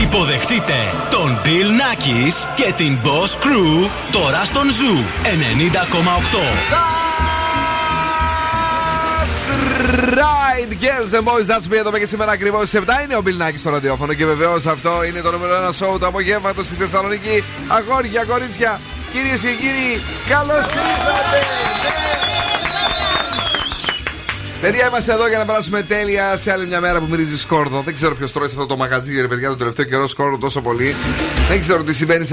Υποδεχτείτε τον Bill Nackis και την Boss Crew τώρα στον Zoo 90,8. Right, girls and boys, that's me εδώ και σήμερα ακριβώς στις 7 είναι ο Bill Nackis στο ραδιόφωνο και βεβαίως αυτό είναι το νούμερο 1 σοου του απογεύματος στη Θεσσαλονίκη. Αγόρια, κορίτσια, κυρίες και κύριοι, καλώς ήρθατε! Παιδιά, είμαστε εδώ για να περάσουμε τέλεια σε άλλη μια μέρα που μυρίζει σκόρδο. Δεν ξέρω ποιος τρώει σε αυτό το μαγαζί, ρε παιδιά, το τελευταίο καιρό σκόρδο τόσο πολύ. Δεν ξέρω τι συμβαίνει.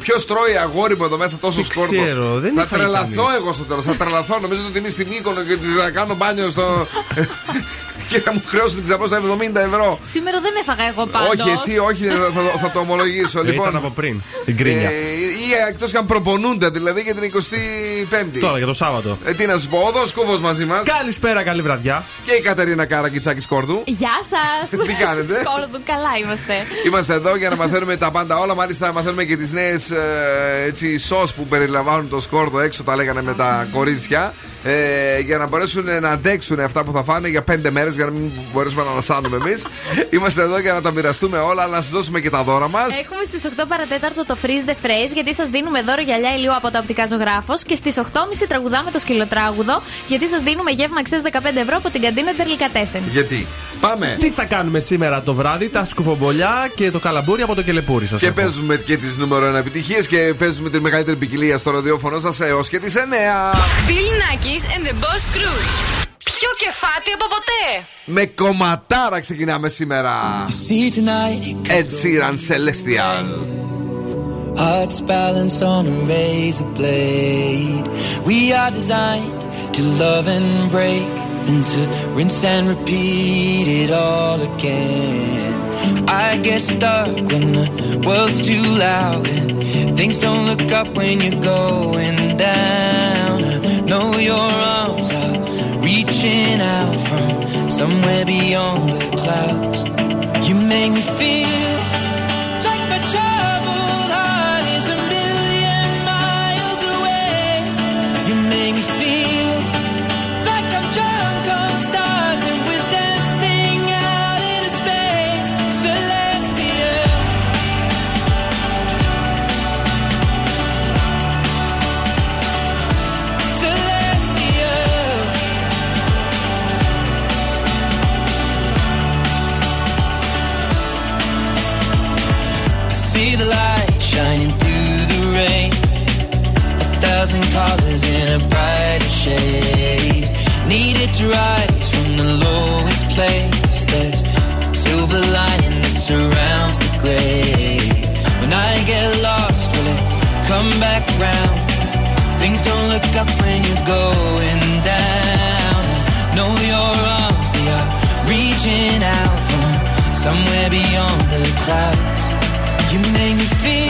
Ποιο τρώει αγόρι μου εδώ μέσα τόσο Δεν σκόρδο. ξέρω, δεν θα έφαγε τρελαθώ κανείς. εγώ στο τέλος. Θα τρελαθώ. Νομίζω ότι είμαι στην οίκονο και ότι θα κάνω μπάνιο στο. και θα μου χρεώσουν την ξαπλώσα 70 ευρώ. Σήμερα δεν έφαγα εγώ πάντως Όχι, εσύ, όχι, θα, θα- θα το ομολογήσω. Ε, λοιπόν, Ήταν από πριν. Την κρίνια. ε, ή εκτός και αν προπονούνται δηλαδή για την 25η. Τώρα για το Σάββατο. Ε, τι να σου πω, ο Δόσκοβο μαζί μας Καλησπέρα, καλή βραδιά. και η Κατερίνα Κάρα Κιτσάκη Σκόρδου. Γεια σας Τι κάνετε; Σκόρδου, καλά είμαστε Είμαστε εδώ για να μαθαίνουμε τα πάντα όλα. Μάλιστα, μαθαίνουμε και τις νέες έτσι σως που περιλαμβάνουν το σκόρδο έξω, τα λέγανε με τα κορίτσια. Ε, για να μπορέσουν να αντέξουν αυτά που θα φάνε για πέντε μέρες, για να μην μπορέσουμε να ανασάνουμε εμείς. Είμαστε εδώ για να τα μοιραστούμε όλα, να σας δώσουμε και τα δώρα μας. Έχουμε στις 8 παρατέταρτο το Freeze the Phrase γιατί σας δίνουμε δώρο γυαλιά ηλίου από το οπτικά ζωγράφος και στις 8.30 τραγουδάμε το σκυλοτράγουδο γιατί σας δίνουμε γεύμα αξίας 15 ευρώ από την καντίνα Τερλικατέσεν. Γιατί; Πάμε. Τι θα κάνουμε σήμερα το βράδυ, τα σκουφομπολιά και το καλαμπούρι από το κελεπούρι σας. Και παίζουμε και τις νούμερο 1 επιτυχίες και παίζουμε τη μεγαλύτερη ποικιλία στο ραδιόφωνο σας έως και τις 9. Bill Nackis and the Boss Crew. Πιο κεφάτι από ποτέ. Με κομματάρα ξεκινάμε σήμερα. Ed Sheeran Celestial. Hearts balanced on a razor blade. We are designed to love and break, then to rinse and repeat it all again. I get stuck when the world's too loud and things don't look up when you're going down. Know your arms are reaching out from somewhere beyond the clouds. You make me feel see the light shining through the rain. A thousand colors in a brighter shade. Needed to rise from the lowest place. There's silver lining that surrounds the gray. When I get lost, will it come back round? Things don't look up when you're going down. I know your arms, they are reaching out from somewhere beyond the clouds. You make me feel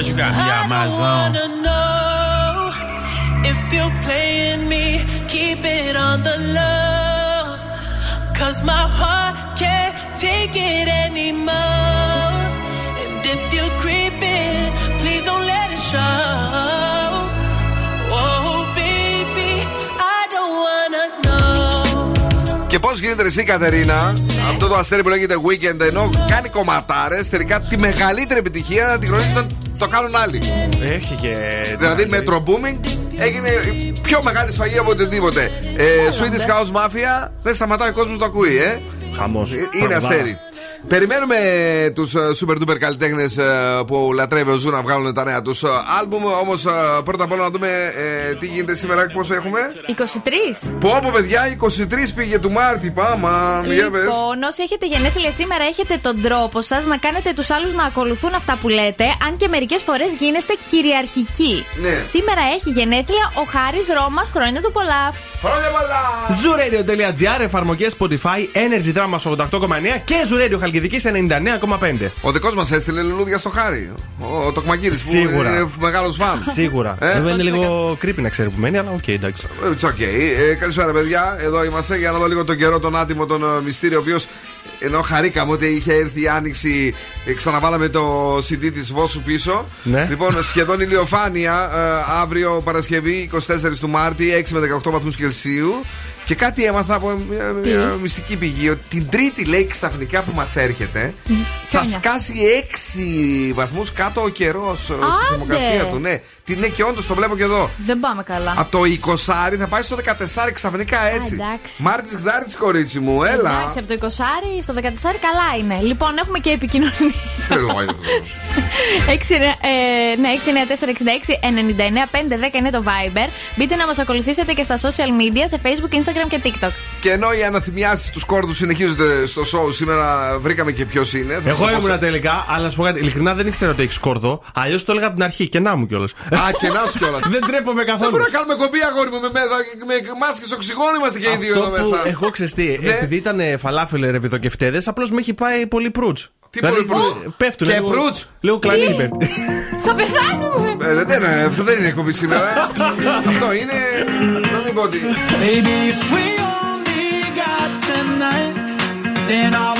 even record, you got me out my zone. wanna know if you're playing me, keep it on the low. Cause my heart can't take it anymore. And if you're creeping, please don't let it show. Oh, baby, I don't wanna know. Και πώ γίνεται εσύ, Κατερίνα, αυτό το αστέρι που λέγεται Weekend, ενώ κάνει κομματάρε, τελικά τη μεγαλύτερη επιτυχία να την γνωρίζει όταν το κάνουν άλλοι. Έχει και. Δηλαδή, Metro Boomin έγινε η πιο μεγάλη σφαγή από οτιδήποτε. Ε, Swedish House Mafia δεν σταματάει ο κόσμος να το ακούει, ε. Χαμός. Είναι αστέρι. Περιμένουμε τους super duper καλλιτέχνες που λατρεύει ο Zoo να βγάλουν τα νέα τους άλμπουμ. Όμως πρώτα απ' όλα να δούμε ε, τι γίνεται σήμερα και πόσο έχουμε. 23. Πω πω παιδιά, 23 πήγε του Μάρτη. Πάμε, για πες. Λοιπόν, όσοι έχετε γενέθλια σήμερα, έχετε τον τρόπο σας να κάνετε τους άλλους να ακολουθούν αυτά που λέτε, αν και μερικές φορές γίνεστε κυριαρχικοί. Ναι. Σήμερα έχει γενέθλια ο Χάρης Ρώμας, χρόνια του πολλά. Χρόνια πολλά! Zooradio.gr, εφαρμογές Spotify, Energy Drama 88,9 και Zooradio Χαλκιδική 99,5. Ο δικός μας έστειλε λουλούδια στον Χάρη. Ο, ο Τοκμακίδη που Σίγουρα. είναι μεγάλος φαν. Σίγουρα. Ε; Βέβαια είναι λίγο creepy να ξέρει που μένει, αλλά οκ, εντάξει. It's okay. Ε, καλησπέρα, παιδιά. Εδώ είμαστε για να δω λίγο τον καιρό, τον άτιμο, τον ε, μυστήριο, ο οποίος ενώ χαρήκαμε ότι είχε έρθει η άνοιξη, ε, ξαναβάλαμε το CD της Βόσσου πίσω. Ναι. Λοιπόν, σχεδόν ηλιοφάνεια ε, αύριο Παρασκευή 24 του Μάρτη, 6 με 18 βαθμούς Κελσίου. Και κάτι έμαθα από μια, μια μυστική πηγή ότι την τρίτη λέει ξαφνικά που μας έρχεται θα είναι; σκάσει 6 βαθμούς κάτω ο καιρός στη Άντε! θερμοκρασία του. Ναι, τι ναι, και όντως το βλέπω και εδώ. Δεν πάμε καλά. Από το 20 θα πάει στο 14 ξαφνικά έτσι. εντάξει. Μάρτι Γδάρτη, κορίτσι μου, έλα. Εντάξει, από το 20 στο 14 καλά είναι. Λοιπόν, έχουμε και επικοινωνία. Τρελό είναι αυτό. 6, ε, ναι, 694-66-99-510 είναι το Viber. Μπείτε να μας ακολουθήσετε και στα social media σε Facebook, Instagram και TikTok. Και ενώ οι αναθυμιάσεις του κόρδους συνεχίζονται στο show, σήμερα βρήκαμε και ποιος είναι. Θα σας Εγώ το πω ήμουνα σε- τελικά, αλλά να σου πω κάτι, ειλικρινά δεν ήξερα ότι έχεις κόρδο. Αλλιώς το έλεγα από την αρχή και να μου κιόλας. Α, και να σου κιόλας. Δεν τρέπομαι Δεν καθόλου. μπορούμε να κάνουμε κομπή, αγόρι μου, με, με, με μάσκες οξυγόνο είμαστε και οι δύο Αυτό εδώ που μέσα. εγώ ξεστή, Ναι. επειδή ήταν φαλάφελ ρεβιδοκεφτέδες, απλώς με έχει πάει πολύ προύτς. Τι πολύ προύτς; Πέφτουν. Και λίγο- προύτς; Λίγο κλανί πέφτει. Θα πεθάνουμε! Ε, δεν, δεν, είναι- αυτό δεν είναι εκπομπή σήμερα. αυτό είναι. Να μην πω ότι. Baby, if we only got tonight, then I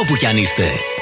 όπου κι αν είστε.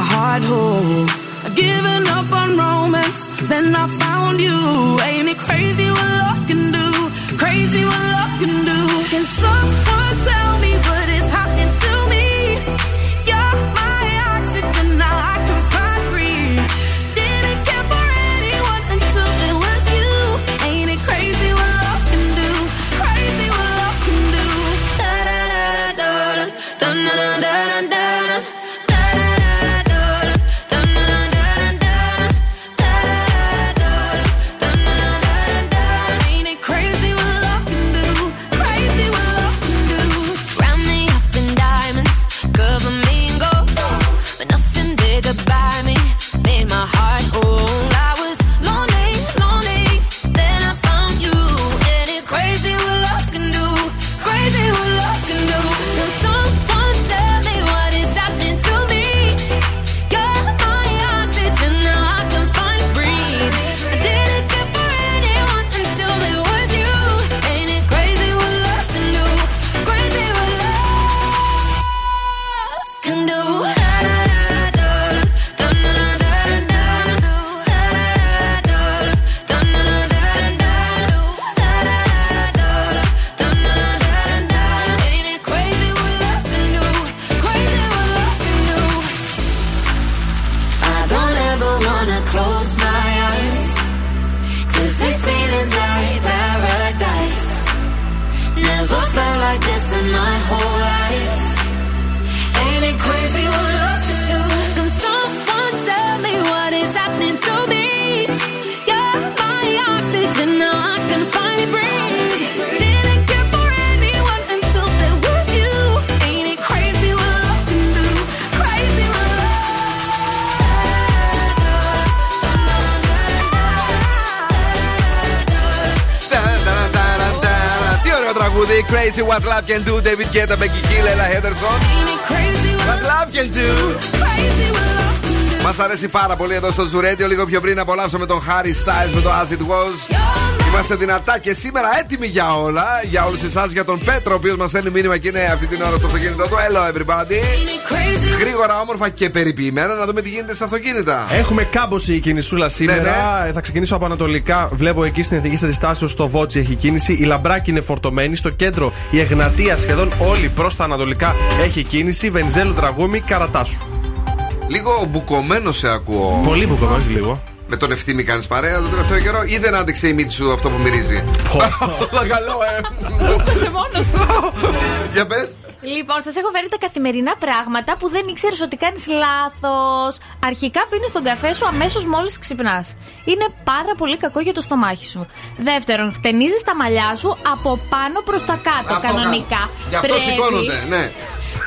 my heart whole. I'd given up on romance, then I found you. Ain't it crazy? Love can do. David Guetta, Becky Hill, Ella Henderson. What love can do. Μα αρέσει πάρα πολύ εδώ στο Ζουρέντιο. Λίγο πιο πριν απολαύσαμε τον Harry Styles με το As It Was. Είμαστε δυνατά και σήμερα έτοιμοι για όλα. Για όλους εσάς, για τον Πέτρο, ο οποίος μας στέλνει μήνυμα και είναι αυτή την ώρα στο αυτοκίνητό του. Hello, everybody. Γρήγορα, όμορφα και περιποιημένα να δούμε τι γίνεται στα αυτοκίνητα. Έχουμε κάμποση η κινησούλα σήμερα. Ναι, Ε, Θα ξεκινήσω από Ανατολικά. Βλέπω εκεί στην εθνική αντιστάσεω στο Βότσι έχει κίνηση. Η Λαμπράκη είναι φορτωμένη. Στο κέντρο η Εγνατία σχεδόν όλη προς τα Ανατολικά έχει κίνηση. Βενιζέλου Τραγούμη, Καρατάσου. Λίγο μπουκωμένο σε ακούω. Πολύ μπουκωμένο, όχι λίγο. Με τον ευθύνη κάνεις παρέα τον τελευταίο καιρό ή δεν άντεξε η μύτη σου αυτό που μυρίζει; Καλό, ε. Είσαι μόνος του. Για πες. Λοιπόν, σας έχω φέρει τα καθημερινά πράγματα που δεν ήξερες ότι κάνεις λάθος. Αρχικά πίνεις τον καφέ σου αμέσως μόλις ξυπνάς. Είναι πάρα πολύ κακό για το στομάχι σου. Δεύτερον, χτενίζεις τα μαλλιά σου από πάνω προς τα κάτω. Αυτό κανονικά. Γι' αυτό σηκώνονται, ναι.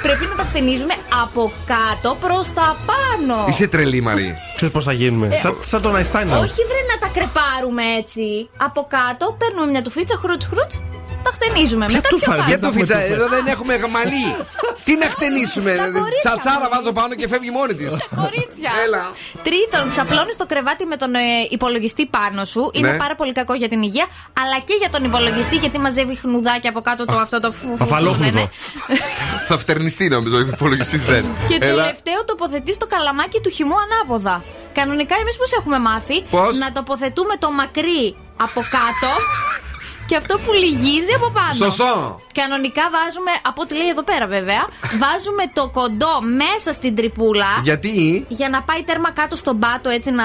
Πρέπει να τα χτενίζουμε από κάτω προς τα πάνω. Είσαι τρελή, Μαρή. Ξέρεις πώς θα γίνουμε. Ε, σαν, σαν τον Αϊστάιν. να Όχι βρε να τα κρεπάρουμε έτσι. Από κάτω παίρνουμε μια τουφίτσα χρουτ χρουτ, τα χτενίζουμε. Μετά πιο πάνω. Για το φιτσα, εδώ δεν έχουμε γαμαλί. Τι να χτενίσουμε. κορίτσια. Τσατσάρα βάζω πάνω και φεύγει μόνη της. Κορίτσια. Έλα. Τρίτον, ξαπλώνεις το κρεβάτι με τον ε, υπολογιστή πάνω σου. Είναι Ναι. πάρα πολύ κακό για την υγεία, αλλά και για τον υπολογιστή γιατί μαζεύει χνουδάκια από κάτω το αυτό το φου. φου- Αφαλόχνουδο. ναι, ναι. Θα φτερνιστεί νομίζω, ο υπολογιστής δεν. Και Έλα. τελευταίο, τοποθετείς το καλαμάκι του χυμού ανάποδα. Κανονικά, εμείς πώς έχουμε μάθει Πώς; να τοποθετούμε το μακρύ από κάτω και αυτό που λυγίζει από πάνω. Σωστό. Κανονικά βάζουμε, από ό,τι λέει εδώ πέρα βέβαια, βάζουμε το κοντό μέσα στην τρυπούλα. Γιατί; Για να πάει τέρμα κάτω στον πάτο έτσι να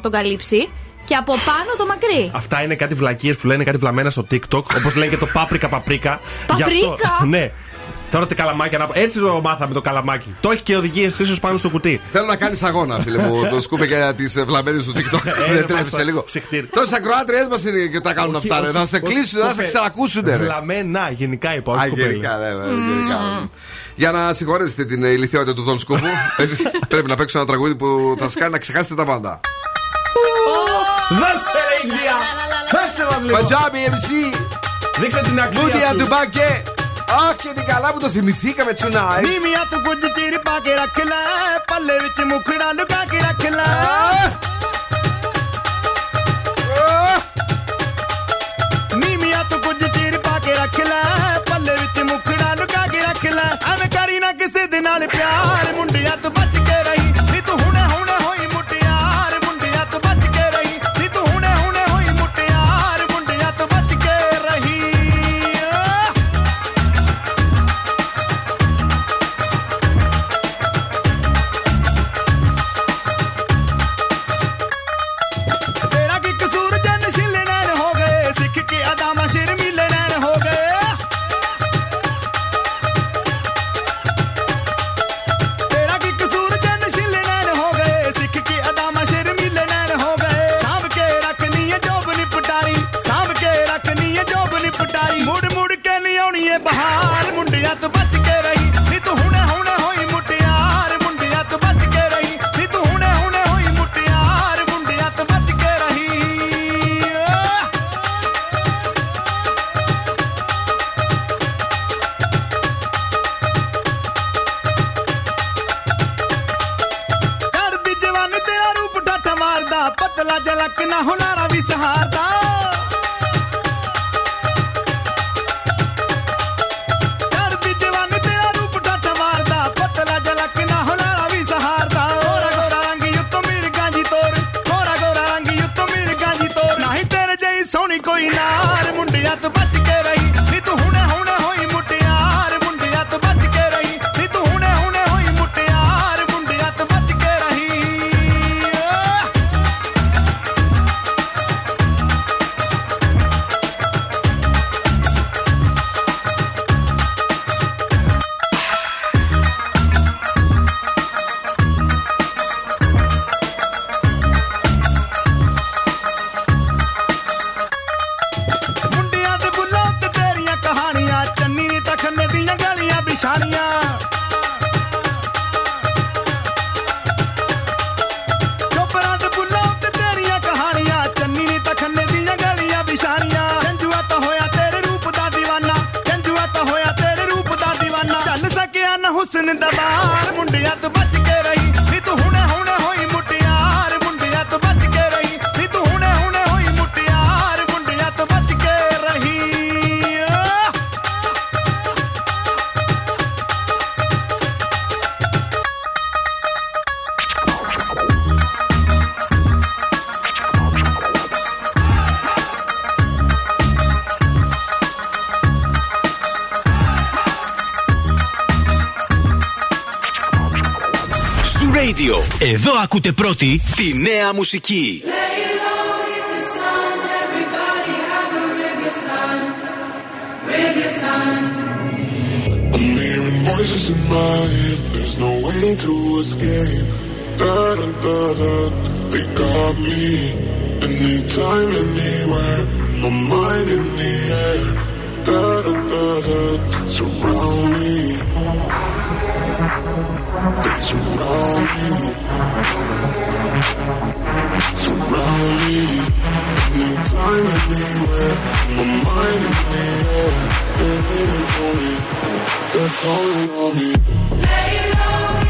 τον καλύψει. Και από πάνω το μακρύ. Αυτά είναι κάτι βλακίες που λένε κάτι βλαμμένα στο TikTok. Όπως λένε και το πάπρικα παπρίκα. Γι' αυτό- Παπρίκα; ναι. Τώρα το καλαμάκι. ανάπο- Έτσι το μάθαμε το καλαμάκι. Το έχει και οδηγίε χρήσεω πάνω στο κουτί. Θέλω να κάνει αγώνα, φίλε μου. το σκούπε για τι βλαμμένε του TikTok. Ε, δεν ρε, τρέψει μάλιστα. λίγο. Συχτήρι. Τόσε ακροάτριέ μα είναι και τα κάνουν Όχι, αυτά. ρε. όχι, Θα σε όχι, κλείσουν, θα σε κοπέ. ξανακούσουν. ρε. Βλαμμένα, γενικά είπα. όχι Α, κοπέλα. γενικά, ναι, ναι, γενικά. Για να συγχωρέσετε την ηλικιότητα του Δον Σκούφου, εσείς πρέπει να παίξω ένα τραγούδι που θα σα κάνει να ξεχάσετε τα πάντα. Δώσε ρε Ινδία! Παίξε μας λίγο! Παντζάμπι MC, Δείξε την αξία Μπούτια σου. του Μπακέ. Ah, και την καλά μου το ψυχήκα με του κουτσήρι, πακέτα κιλά Παλεύει και μοκίνα, κιλά! Τετάρτη τη νέα μουσική. voices in my head, there's no way to escape. Da da da they got me. Anytime, anywhere, my mind in the air. Da da da da, surround me. They surround me. So rolling, no time anywhere. My mind is for me. They're calling on me. Lay low.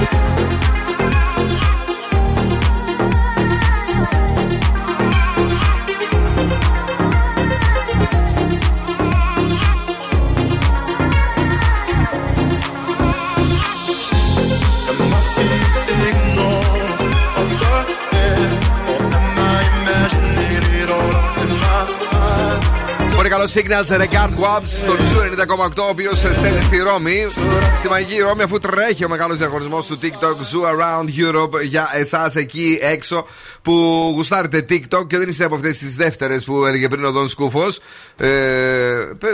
Thank you. Καλό signal σε Regard Wabs στο Ζου 90,8 ο οποίος στέλνει στη Ρώμη. Στη μαγική Ρώμη, αφού τρέχει ο μεγάλος διαγωνισμό του TikTok Zoo Around Europe για εσάς εκεί έξω που γουστάρετε TikTok και δεν είστε από αυτές τις δεύτερες που έλεγε πριν ο Δον Σκούφος. Ε,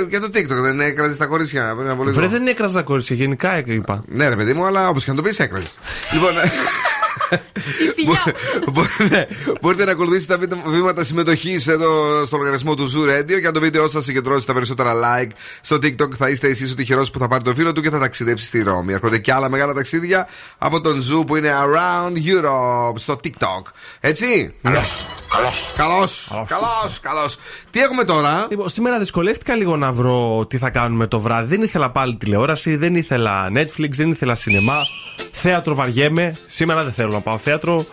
για το TikTok δεν έκραζες τα κορίτσια πριν από λίγο; Βρε δεν έκραζα κορίτσια, γενικά είπα. Ναι, ρε παιδί μου, αλλά όπως και να το πεις, έκραζες. λοιπόν. Μπορείτε, μπορείτε να ακολουθήσετε τα βήμα- βήματα συμμετοχής εδώ στο λογαριασμό του Zoo Radio και αν το βίντεο σας συγκεντρώσει τα περισσότερα like στο TikTok θα είστε εσείς ο τυχερός που θα πάρει το φίλο του και θα ταξιδέψει στη Ρώμη. Έρχονται και άλλα μεγάλα ταξίδια από τον Zoo που είναι Around Europe στο TikTok. Έτσι; Καλώς. Καλώς. Καλώς. Καλώς. Τι έχουμε τώρα; Λοιπόν, σήμερα δυσκολεύτηκα λίγο να βρω τι θα κάνουμε το βράδυ. Δεν ήθελα πάλι τηλεόραση, δεν ήθελα Netflix, δεν ήθελα σινεμά. Θέατρο βαριέμαι. Σήμερα δεν θέλω να πάω θέατρο.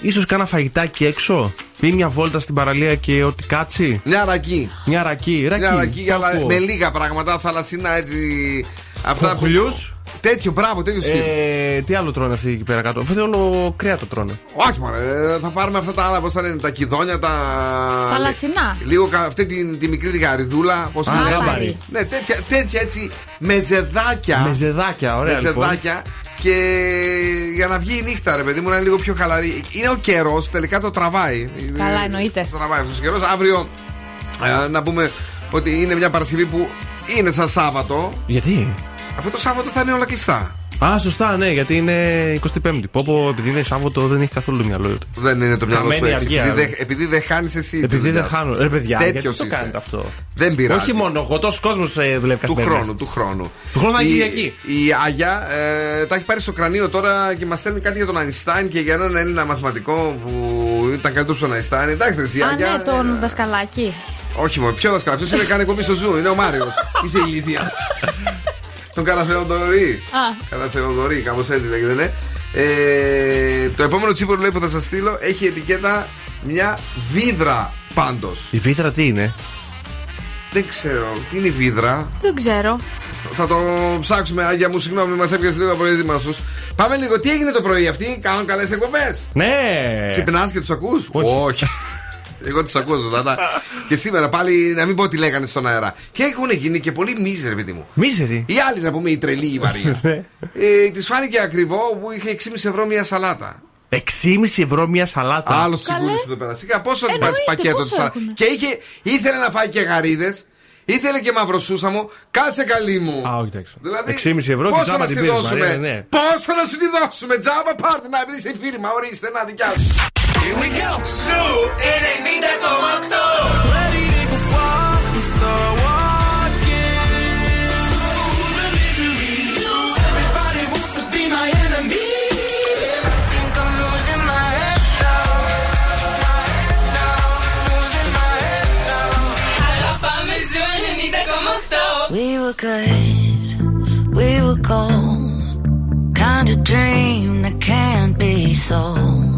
Ίσως κάνα φαγητάκι έξω. Πει μια βόλτα στην παραλία και ό,τι κάτσει. Μια ρακή. Μια ρακή. ρακή. Μια ρακή, Το αλλά ακούω. με λίγα πράγματα, θαλασσίνα έτσι. Αυτά που- Χοχλιούς. Τέτοιο, μπράβο, τέτοιο στυλ. Ε, τι άλλο τρώνε αυτοί εκεί πέρα κάτω; Αυτό όλο κρέατο τρώνε. Όχι, μωρέ, ε, θα πάρουμε αυτά τα άλλα, πώς θα είναι, τα κιδόνια, τα. Θαλασσινά. Λίγο κα- αυτή τη, τη μικρή τηγαριδούλα, πώς τη Α, λένε. γάμπαρη. Ναι, τέτοια, τέτοια έτσι μεζεδάκια. Μεζεδάκια, ωραία λοιπόν. μεζεδάκια. Και για να βγει η νύχτα, ρε παιδί μου, να είναι λίγο πιο χαλαρή. Είναι ο καιρός, τελικά το τραβάει. Καλά, εννοείται. Το τραβάει αυτός ο καιρός. Αύριο ε, να πούμε ότι είναι μια Παρασκευή που είναι σαν Σάββατο. Γιατί; Αυτό το Σάββατο θα είναι όλα κλειστά. Α, σωστά, ναι, γιατί είναι 25η. Πω, πω, επειδή είναι Σάββατο δεν έχει καθόλου το μυαλό του. Δεν είναι το μυαλό σου Χαμένη έτσι. αργία. Επειδή δεν επειδή δεν χάνεις εσύ. τη Επειδή δουλειά δεν σου. χάνω. Ρε παιδιά, Τέτοιος γιατί το είσαι. κάνετε αυτό; Δεν πειράζει. Όχι μόνο εγώ, τόσο κόσμο δουλεύει Του καθημερινά. χρόνου, του χρόνου. Του χρόνου θα είναι Η- Κυριακή. Η Άγια ε, τα έχει πάρει στο κρανίο τώρα και μας στέλνει κάτι για τον Αϊνστάιν και για έναν Έλληνα μαθηματικό που ήταν καλύτερο στον Αϊνστάιν. Εντάξει, ρε, εσύ, Α, Άγια. ναι, τον δασκαλάκι. Όχι μόνο, ποιο δασκάλα. Αυτός είναι κάνει κομπή στο ζου, είναι ο Μάριος. Είσαι ηλίθια. Τον Καραθεοδωρή. Α. Καραθεοδωρή, κάπως έτσι λέγεται, ναι. Ε, το επόμενο τσίπουρο λέει που θα σας στείλω έχει ετικέτα μια βίδρα πάντως. Η βίδρα τι είναι; Δεν ξέρω, τι είναι η βίδρα; Δεν ξέρω. Θα το ψάξουμε, Άγια μου, συγγνώμη, μας έπιασε λίγο προετοιμασού. Πάμε λίγο, τι έγινε το πρωί, αυτοί κάνουν καλές εκπομπές; Ναι! Ξυπνάς και τους ακούς; Όχι. Εγώ τους ακούω ζωντανά. και σήμερα πάλι να μην πω τι λέγανε στον αέρα. Και έχουν γίνει και πολύ μίζερ, παιδί μου. Μίζερη; Η άλλη να πούμε η τρελή η Μαρία. Ναι. ε, της φάνηκε ακριβό που είχε 6,5 ευρώ μια σαλάτα. 6,5 ευρώ μια σαλάτα; Άλλο τσιγκούνι εδώ πέρα. Σιγά, πόσο την πάρει Εννοείται, πακέτο πόσο τη σαλάτα. έχουνε; Και είχε, ήθελε να φάει και γαρίδες. Ήθελε και μαυροσούσαμο. Κάτσε καλή μου. Α, όχι, εντάξει. Δηλαδή, 6,5 ευρώ και πόσο τζάμπα να την στη πήρες, δώσουμε; Μαρία, ναι. Πόσο να σου τη δώσουμε, τζάμπα πάρτε να επειδή είσαι φίρμα, ορίστε να δικιά σου. Here we go. Shoot, it ain't me that up. Ready to and start walking. The misery. Everybody wants to be my enemy. I think I'm losing my head now. My head now. Losing my head now. We were good. We were gold. Kind of dream that can't be sold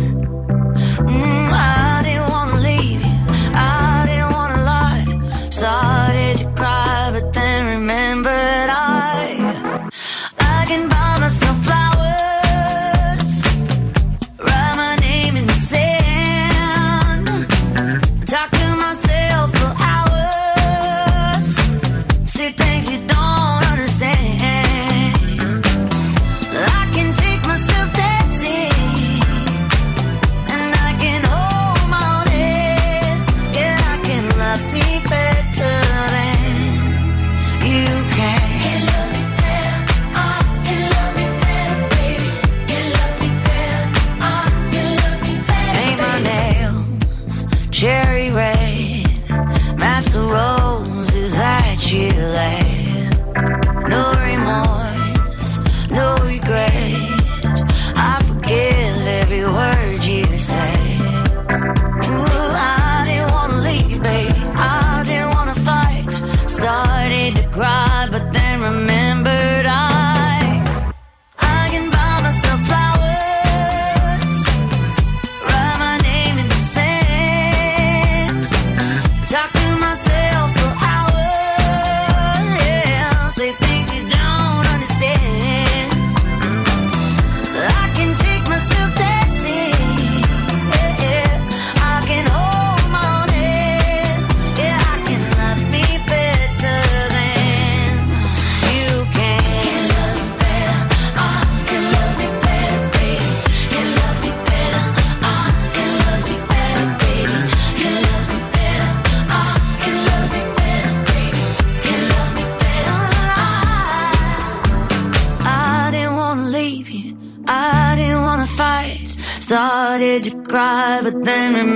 Then remember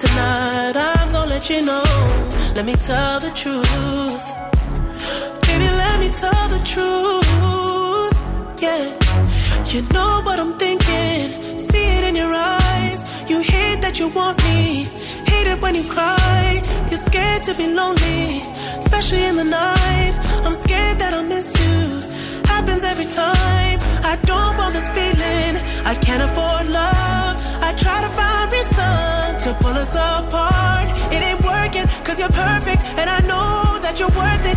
tonight I'm gonna let you know. Let me tell the truth. Baby, let me tell the truth. Yeah. You know what I'm thinking. See it in your eyes. You hate that you want me. Hate it when you cry. You're scared to be lonely, especially in the night. I'm scared that I'll miss you. Happens every time. I don't want this feeling. I can't afford love. Pull us apart. It ain't working, cause you're perfect. And I know that you're worth it.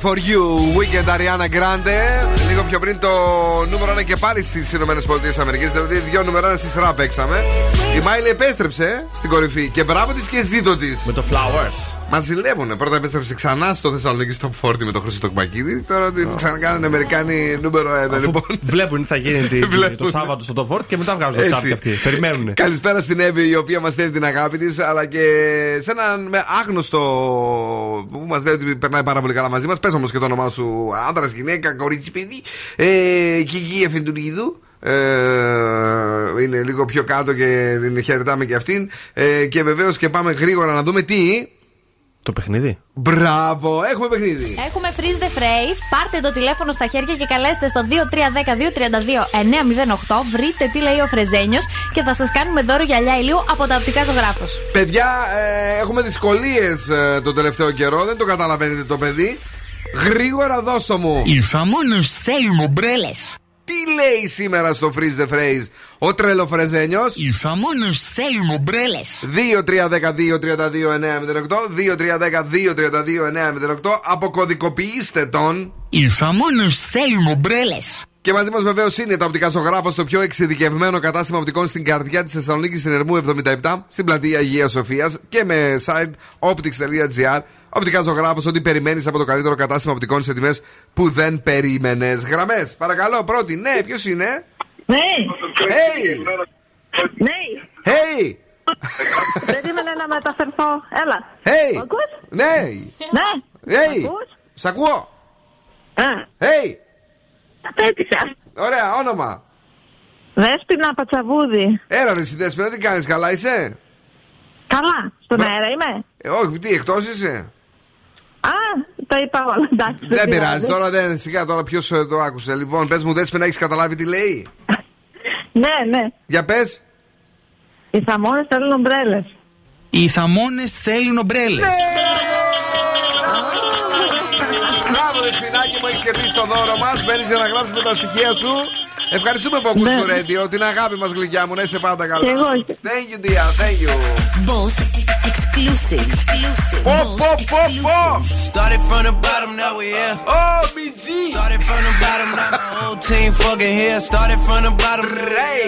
For you, Weeknd Ariana Grande. Λίγο πιο πριν το νούμερο 1 και πάλι στις ΗΠΑ. Δηλαδή, δύο νούμερα στη σειρά παίξαμε. Η Μάιλι επέστρεψε στην κορυφή και μπράβο της και ζήτω της. Με το Flowers. Μας ζηλεύουνε. Πρώτα επέστρεψε ξανά στο Θεσσαλονίκη Top 40 με τον Χρήστο Τοκμακίδη. Τώρα την ξανακάνανε Αμερικάνοι νούμερο 1. Αφού Λοιπόν. βλέπουν τι θα γίνει τι- Βλέπουν. το Σάββατο στο Top 40 και μετά βγάζουν το Έτσι. τσάπ αυτοί. Περιμένουν. Καλησπέρα στην Εύη η οποία μας στέλνει την αγάπη της, αλλά και σε έναν με άγνωστο που μας λέει ότι περνάει πάρα πολύ καλά μαζί μας. Πες όμως και το όνομά σου, άντρα, γυναίκα, κορίτσι, παιδί. Ε, και η Γη Εφεντουργίδου. Ε, είναι λίγο πιο κάτω και την χαιρετάμε και αυτήν. Ε, και βεβαίως και πάμε γρήγορα να δούμε τι. Το παιχνίδι. Μπράβο, έχουμε παιχνίδι. Έχουμε freeze the phrase. Πάρτε το τηλέφωνο στα χέρια και καλέστε στο 2310-232-908. Βρείτε τι λέει ο Φρεζένιος και θα σας κάνουμε δώρο γυαλιά ηλίου από τα οπτικά ζωγράφος. Παιδιά, ε, έχουμε δυσκολίες το τελευταίο καιρό. Δεν το καταλαβαίνετε το παιδί. Γρήγορα δώστο μου. Οι φαμόνες θέλουν ομπρέλε. Τι λέει σήμερα στο Freeze the Phrase ο τρελοφρεζένιος; Οι φαμόνες θέλουν ομπρέλε. 2-3-10-2-32-908. 2-3-10-2-32-908. Αποκωδικοποιήστε τον. Οι φαμόνες θέλουν ομπρέλε. Και μαζί μας βεβαίως είναι τα οπτικά ζωγράφος, το πιο εξειδικευμένο κατάστημα οπτικών στην καρδιά της Θεσσαλονίκης, στην Ερμού 77, στην πλατεία Αγίας Σοφίας και με site optics.gr. Οπτικά ζωγράφος, ό,τι περιμένεις από το καλύτερο κατάστημα οπτικών σε τιμές που δεν περίμενες. Γραμμές, παρακαλώ, πρώτη. Ναι, ποιος είναι; Ναι. Hey! Ναι. Hey! Περίμενε να μεταφερθώ. Έλα. Hey! Μ' ακούς; Ναι! Ναι. Hey! Μ' ακούς; Σ' ακούω! Α, Hey! απέτυσα. Ωραία, όνομα. Δέσποινα Πατσαβούδη. Έλα, ρε, εσύ Δέσποινα, τι κάνεις, καλά είσαι; Καλά. Στον αέρα είμαι. Ε, όχι, τι, εκτός είσαι; Α, τα είπα όλα. Εντάξει. Δεν πειράζει, τώρα δεν σιγά τώρα ποιος το άκουσε. Λοιπόν, πες μου, Δέσποινα, έχεις καταλάβει τι λέει; Ναι, ναι. Για πες. Οι θαμώνες θέλουν ομπρέλες. Οι θαμώνες θέλουν ομπρέλες. Μπράβο, Δεσποινάκι μου, έχεις κερδίσει το δώρο μας. Μπαίνεις για να γράψει με τα στοιχεία σου. Ευχαριστούμε που ακούς το radio, την αγάπη μας γλυκιά μου, να είσαι πάντα καλά. Και εγώ. Thank you, dear, thank you. Boss exclusive. exclusive. Πω, πω, πω, πω. Started from the bottom, now we here. Oh, BG. Started from the bottom, now the whole team fucking here. Started from the bottom, Ray,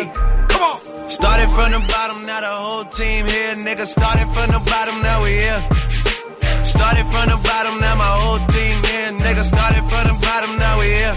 come on. Started from the bottom, now the whole team here, nigga. Started from the bottom, now we here. Started from the bottom, now my whole team here, nigga. Started from the bottom, now we here.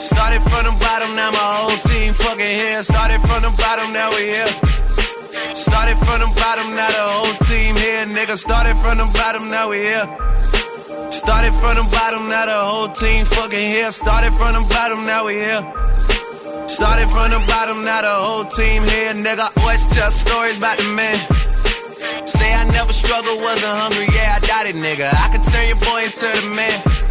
Started from the bottom, now my whole team fucking here. Started from the bottom, now we here. Started from the bottom, now the whole team here, nigga. Started from the bottom, now we here. Started from the bottom, now the whole team fucking here. Started from the bottom, now we here. Started from the bottom, now the whole team here, nigga. Oh, Always tell stories about the man. Say I never struggled, wasn't hungry, yeah, I doubt it, nigga. I could turn your boy into the man.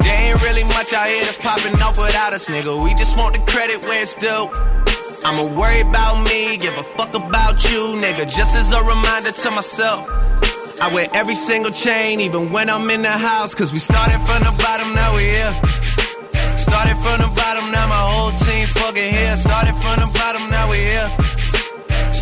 There ain't really much out here that's popping off without us, nigga. We just want the credit where it's due. I'ma worry about me, give a fuck about you, nigga. Just as a reminder to myself. I wear every single chain, even when I'm in the house. Cause we started from the bottom, now we here. Started from the bottom, now my whole team fucking here. Started from the bottom, now we here.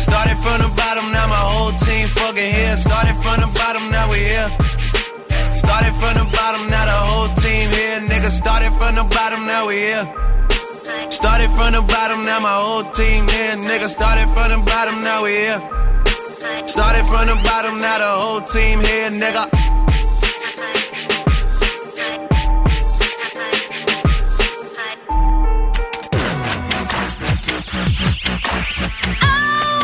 Started from the bottom, now my whole team fucking here. Started from the bottom, now we here. Started from the bottom, now the whole team here. Nigga, started from the bottom, now we here. Started from the bottom, now my whole team here. Nigga, started from the bottom, now we here. Started from the bottom, now the whole team here, nigga. Bill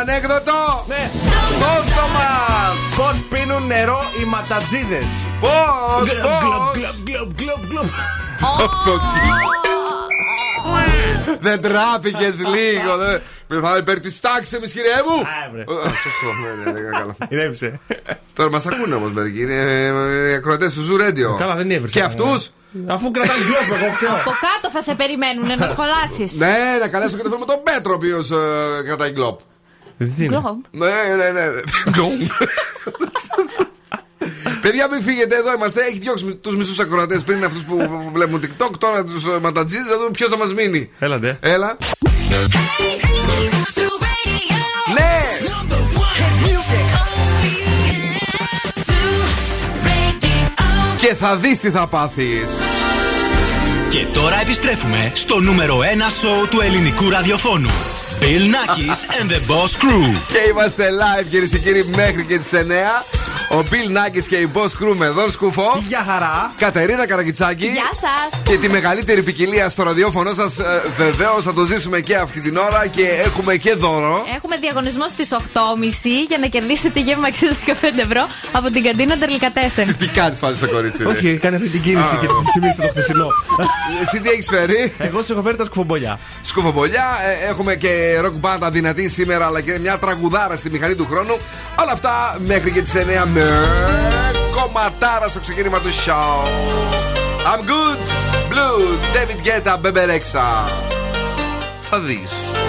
ανέκδοτο! Ναι! Δώστο μας! Πώς πίνουν νερό οι ματατζίδες; Πώς! Γκλοπ, γκλοπ, γκλοπ, γκλοπ, γκλοπ. Δεν τράπηκε λίγο. δεν- Θα υπέρ της τάξης, εμείς κύριε μου. βρε. Ε, Σωστό, ναι, ναι, ναι, καλά. Ηρέμησε. Τώρα μας ακούνε όμως μερικοί. Είναι ε, ακροατές του Zoo Radio. Καλά, δεν έβρισα. Και αυτούς; Αφού κρατάει γκλοπ, εγώ φταίω. Από κάτω θα σε περιμένουν να σχολάσεις. Ναι, να καλέσω και το φίλο μου τον Πέτρο, ο οποίος κρατάει γκλοπ. Γκλοπ. Ναι, ναι, ναι. Γκλοπ. Παιδιά, μην φύγετε εδώ. Είμαστε. Έχει διώξει τους μισούς ακροατές πριν αυτούς που βλέπουν TikTok. Τώρα τους ματατζίδε. Θα δούμε ποιος θα μας μείνει. Έλα, ναι. Έλα. Ναι! Και θα δεις τι θα πάθεις. Και τώρα επιστρέφουμε στο νούμερο 1 σοου του ελληνικού ραδιοφώνου. Bill Nackis and the Boss Crew. Και είμαστε live κυρίες και κύριοι μέχρι και τις 9. Ο Bill Nackis και η Boss Crew με Δον Σκούφο. Γεια χαρά. Κατερίνα Καραγκιτσάκη. Γεια σας. Και τη μεγαλύτερη ποικιλία στο ραδιόφωνο σας. Βεβαίως θα το ζήσουμε και αυτή την ώρα και έχουμε και δώρο. Έχουμε διαγωνισμό στις 8.30 για να κερδίσετε γεύμα 65 ευρώ από την καντίνα Τερλικατέσεν. Τι κάνεις πάλι στο κορίτσι, ρε; Όχι, κάνει αυτή την κίνηση Α. και τη σημείωσε το χθεσινό. Εσύ τι έχεις φέρει; Εγώ σε έχω φέρει τα σκουφομπολιά. Σκουφομπολιά, ε, έχουμε και ροκ μπάντα δυνατή σήμερα, αλλά και μια τραγουδάρα στη μηχανή του χρόνου. Όλα αυτά μέχρι και τις 9 με κομματάρα στο ξεκίνημα του show. I'm good, blue, David Guetta, Μπεμπερέξα. Θα δεις.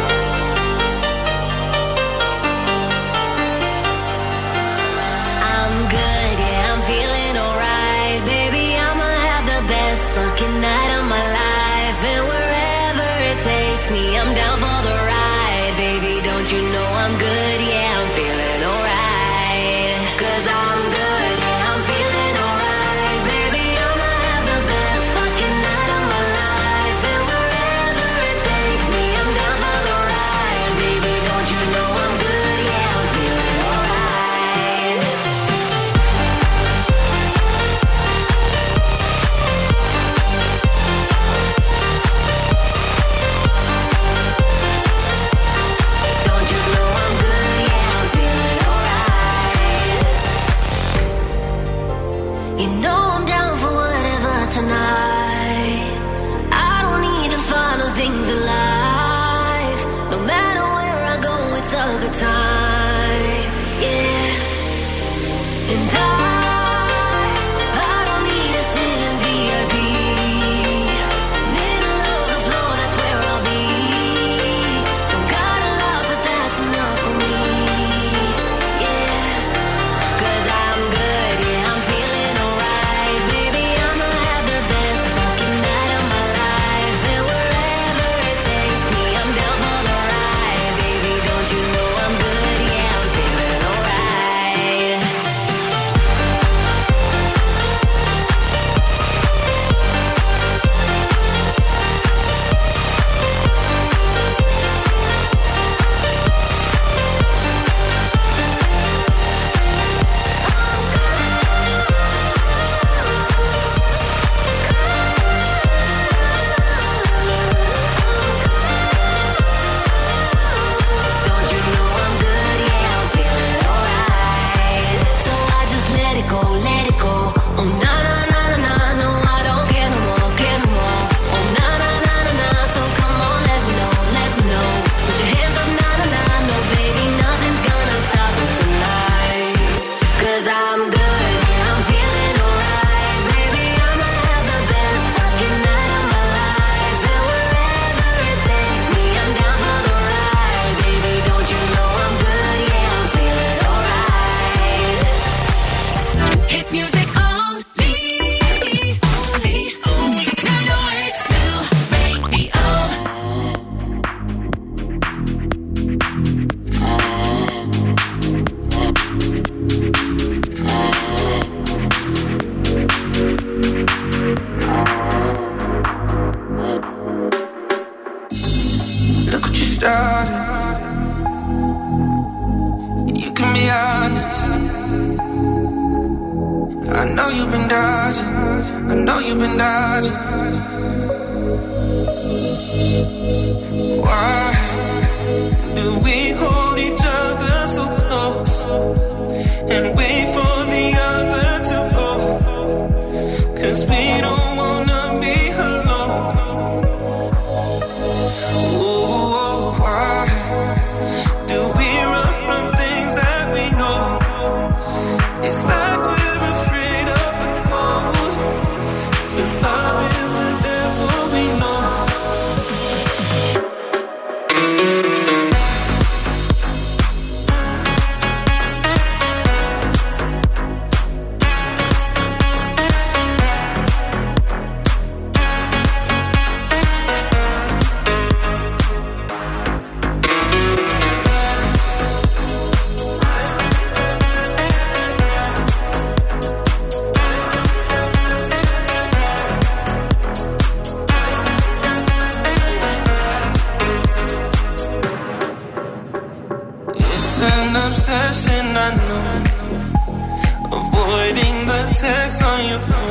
you for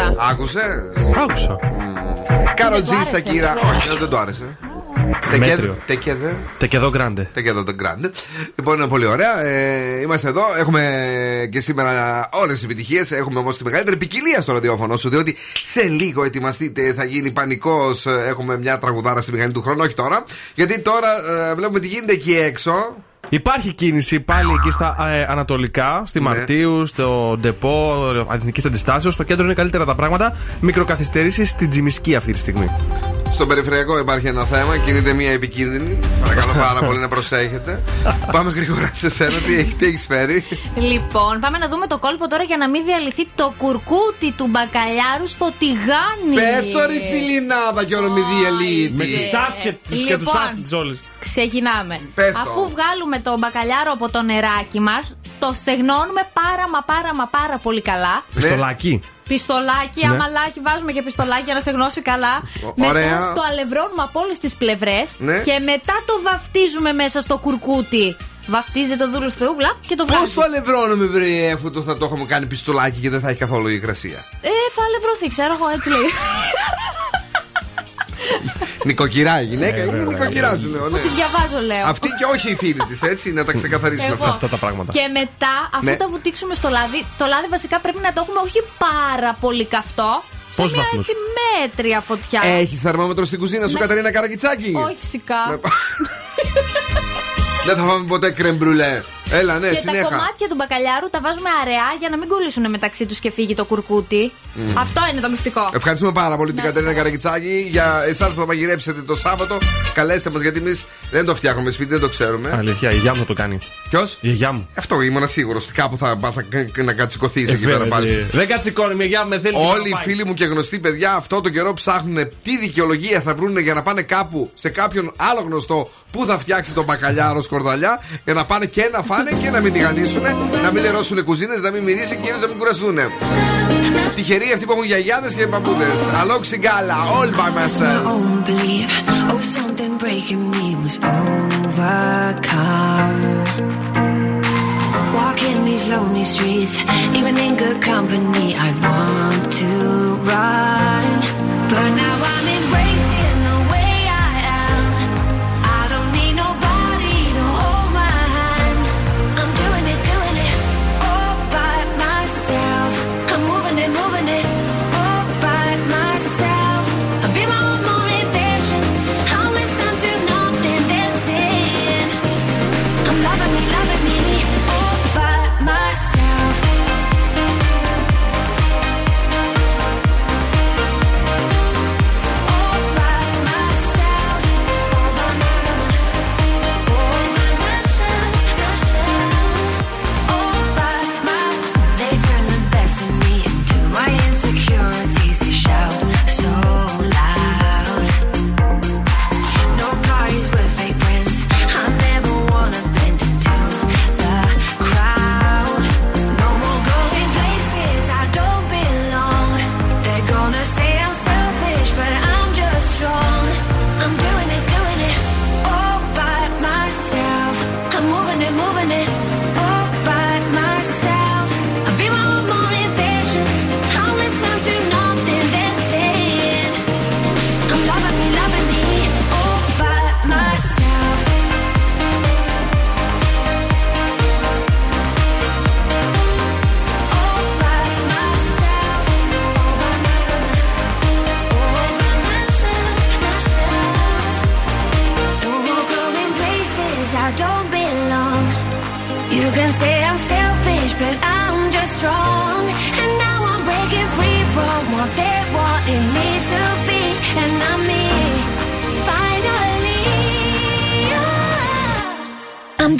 εντάξει, τη λάτρεψα. Άκουσες; Άκουσα. Κάρο Δεν Τζι, του άρεσε, Σακύρα. βέβαια. Όχι, δεν του άρεσε. Μέτριο. Τεκέδε. Τεκεδό γκράντε. Τεκέδε τον Γκράντε. Λοιπόν, είναι πολύ ωραία. Ε, είμαστε εδώ. Έχουμε και σήμερα όλες τις επιτυχίες. Έχουμε όμως τη μεγαλύτερη ποικιλία στο ραδιόφωνο σου. Διότι σε λίγο ετοιμαστείτε, θα γίνει πανικός. Έχουμε μια τραγουδάρα στη μηχανή του χρόνου. Όχι τώρα. Γιατί τώρα ε, βλέπουμε τι γίνεται εκεί έξω. Υπάρχει κίνηση πάλι εκεί στα ε, ανατολικά, στη Ναι. Μαρτίου, στο Ντεπό Αθηνικής Αντιστάσεως. Στο κέντρο είναι καλύτερα τα πράγματα. Μικροκαθυστερήσει στην Τζιμισκή αυτή τη στιγμή. Στο περιφερειακό υπάρχει ένα θέμα, κινείται μια επικίνδυνη. Παρακαλώ πάρα πολύ να προσέχετε. Πάμε γρήγορα σε σένα, τι έχει, τι έχεις φέρει; Λοιπόν, πάμε να δούμε το κόλπο τώρα για να μην διαλυθεί το κουρκούτι του μπακαλιάρου στο τηγάνι. Πες το ρε φιλινάδα και ορομηδία Με τι άσχετε και τους Λοιπόν, άσχετε όλε. Ξεκινάμε. Πες το. Αφού βγάλουμε το μπακαλιάρο από το νεράκι μας, το στεγνώνουμε πάρα μα πάρα μα πάρα πολύ καλά. Πιστολάκι. Πιστολάκι, Ναι. αμαλάκι, βάζουμε και πιστολάκι για να στεγνώσει καλά. Ω- μετά ωραία. το αλευρώνουμε από όλες τις πλευρές Ναι. και μετά το βαφτίζουμε μέσα στο κουρκούτι. Βαφτίζει το δούλος στρούγκλα και το Πώς βγάζει. το αλευρώνουμε, βρε, αφού το θα το έχουμε κάνει πιστολάκι και δεν θα έχει καθόλου υγρασία; Ε, θα αλευρωθεί, ξέρω εγώ έτσι λέει. Νοικοκυρά η γυναίκα, Ε, είναι βέβαια, νοικοκυρά σου λέω, ναι. Τη διαβάζω, λέω. Αυτή και όχι η φίλη της, έτσι, να τα ξεκαθαρίσουμε Εγώ. αυτά. Αυτά τα πράγματα. Και μετά, αφού Ναι. τα βουτήξουμε στο λάδι, το λάδι βασικά πρέπει να το έχουμε όχι πάρα πολύ καυτό. Σε Πόσους μια βαθμούς; έτσι μέτρια φωτιά. Έχεις θερμόμετρο στην κουζίνα σου, Ναι. Καταρίνα Καρακιτσάκη. Όχι φυσικά. Δεν θα φάμε ποτέ κρεμπρουλέ. Έλα, ναι, και συνέχα. τα κομμάτια του μπακαλιάρου τα βάζουμε αραιά για να μην κολλήσουν μεταξύ τους και φύγει το κουρκούτι. Μμ. Αυτό είναι το μυστικό. Ευχαριστούμε πάρα πολύ την Να Κατερίνα Καρακιτσάκη. Για εσάς που θα μαγειρέψετε το Σάββατο, καλέστε μας γιατί εμείς δεν το φτιάχνουμε σπίτι, δεν το ξέρουμε. Αλήθεια, η γιαγιά μου θα το κάνει. Ποιος; Η γιαγιά μου. Αυτό ήμουν σίγουρος. Κάπου θα πας να, να κατσικωθείς εκεί πέρα βέβαια, πάλι. ε, Δεν κατσικώνει, μια γιαγιά με θέλει. Όλοι οι να πάει. φίλοι μου και γνωστοί παιδιά αυτό το καιρό ψάχνουν τι δικαιολογία θα βρουν για να πάνε κάπου σε κάποιον άλλο γνωστό που θα φτιάξει τον μπακαλιάρο σκορδαλιά για να πάνε και να φάνε και να μην τηγανίσουν, να μην λερώσουν κουζίνες, να μην μυρίσει και να μην κουραστούν. Τυχεροί αυτοί που έχουν γιαγιάδες και παππούδες. Αλόξη γκάλα, all by myself. own belief. Oh, something breaking me was overcome. Walking these lonely streets, even in good company, I want to run. But now I'm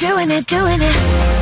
doing it, doing it.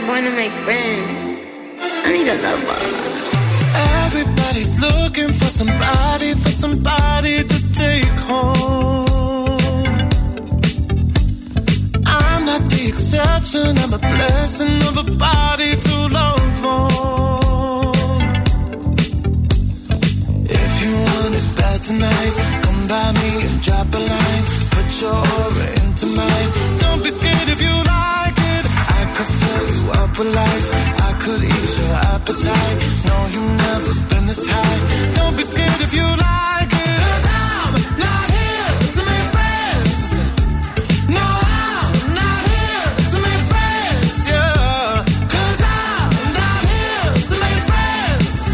not going to make friends. I need a lover. Everybody's looking for somebody, for somebody to take home. I'm not the exception, I'm a blessing of a body to love on. If you want it bad tonight, come by me and drop a line. Put your aura into mine. Don't be scared with life. I could ease your appetite. No, you've never been this high. Don't be scared if you like it. 'Cause I'm not here to make friends. No, I'm not here to make friends. Yeah. 'Cause I'm not here to make friends.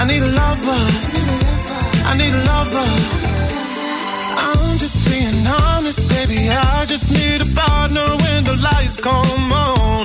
I need a lover. I need a lover. I'm just being honest, baby. I just need a partner when the lights come on.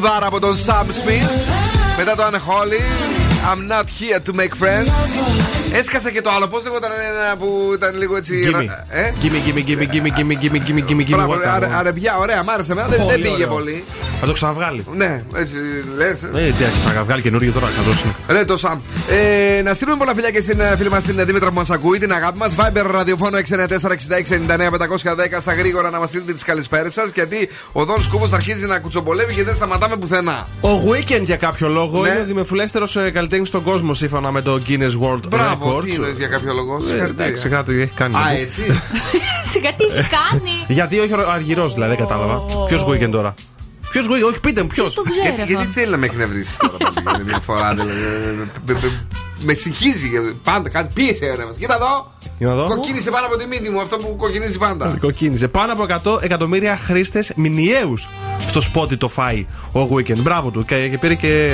Τραγουδάρα από τον Sam Smith. Μετά το Unholy. I'm not here to make friends. Έσκασα και το άλλο. Πώς λέγονταν ένα που ήταν λίγο έτσι. Gimme. Ε; Gimme, gimme, gimme, gimme, gimme, gimme, gimme, gimme, gimme, Μπράβο, what I αρε- want. αρεμπιά, ωραία, μ' άρεσε εμένα. Δεν, Πολύ δεν πήγε ωραίο. πολύ. Θα το ξαναβγάλει. Ναι, έτσι λες. Ε, τι θα ξαναβγάλει καινούριο τώρα, χαζός είναι. Ρε το Σαμ. Ε, να στείλουμε πολλά φιλιά και στην ε, φίλη μας την Δήμητρα που μας ακούει, την αγάπη μας. Viber ραδιοφόνο 694-6699-510 στα γρήγορα να μας στείλετε τις καλησπέρες σας. Γιατί ο Δόνς Σκούβος αρχίζει να κουτσομπολεύει και δεν σταματάμε πουθενά. Ο Weekend για κάποιο λόγο Ναι. είναι ο δημοφιλέστερος καλλιτέχνης στον κόσμο σύμφωνα με το Guinness World Μπράβο, Records. τι είναι για κάποιο λόγο. Ε, Συγχαρητήρια. Εντάξει, κάτι έχει κάνει. Α, έτσι. Σιγά τι έχει κάνει. Γιατί όχι ο Αργυρός, δηλαδή, δεν κατάλαβα. Ποιος Weekend τώρα; Ποιος Weekend, όχι πείτε μου, ποιος. Το ξέρει Γιατί, γιατί θέλει να με εκνευρίσει τώρα πάλι για μια φορά. Δηλαδή, ε, ε, ε, Με συγχύζει πάντα, κάτι πίεσε ο μας. Κοίτα εδώ! Για να δω. Κοκκίνησε πάνω από τη μύτη μου, αυτό που κοκκινίζει πάντα. Κοκκίνησε. Πάνω από 100 εκατομμύρια χρήστες μηνιαίους στο Spotify ο Weekend. Μπράβο του. Και, και πήρε και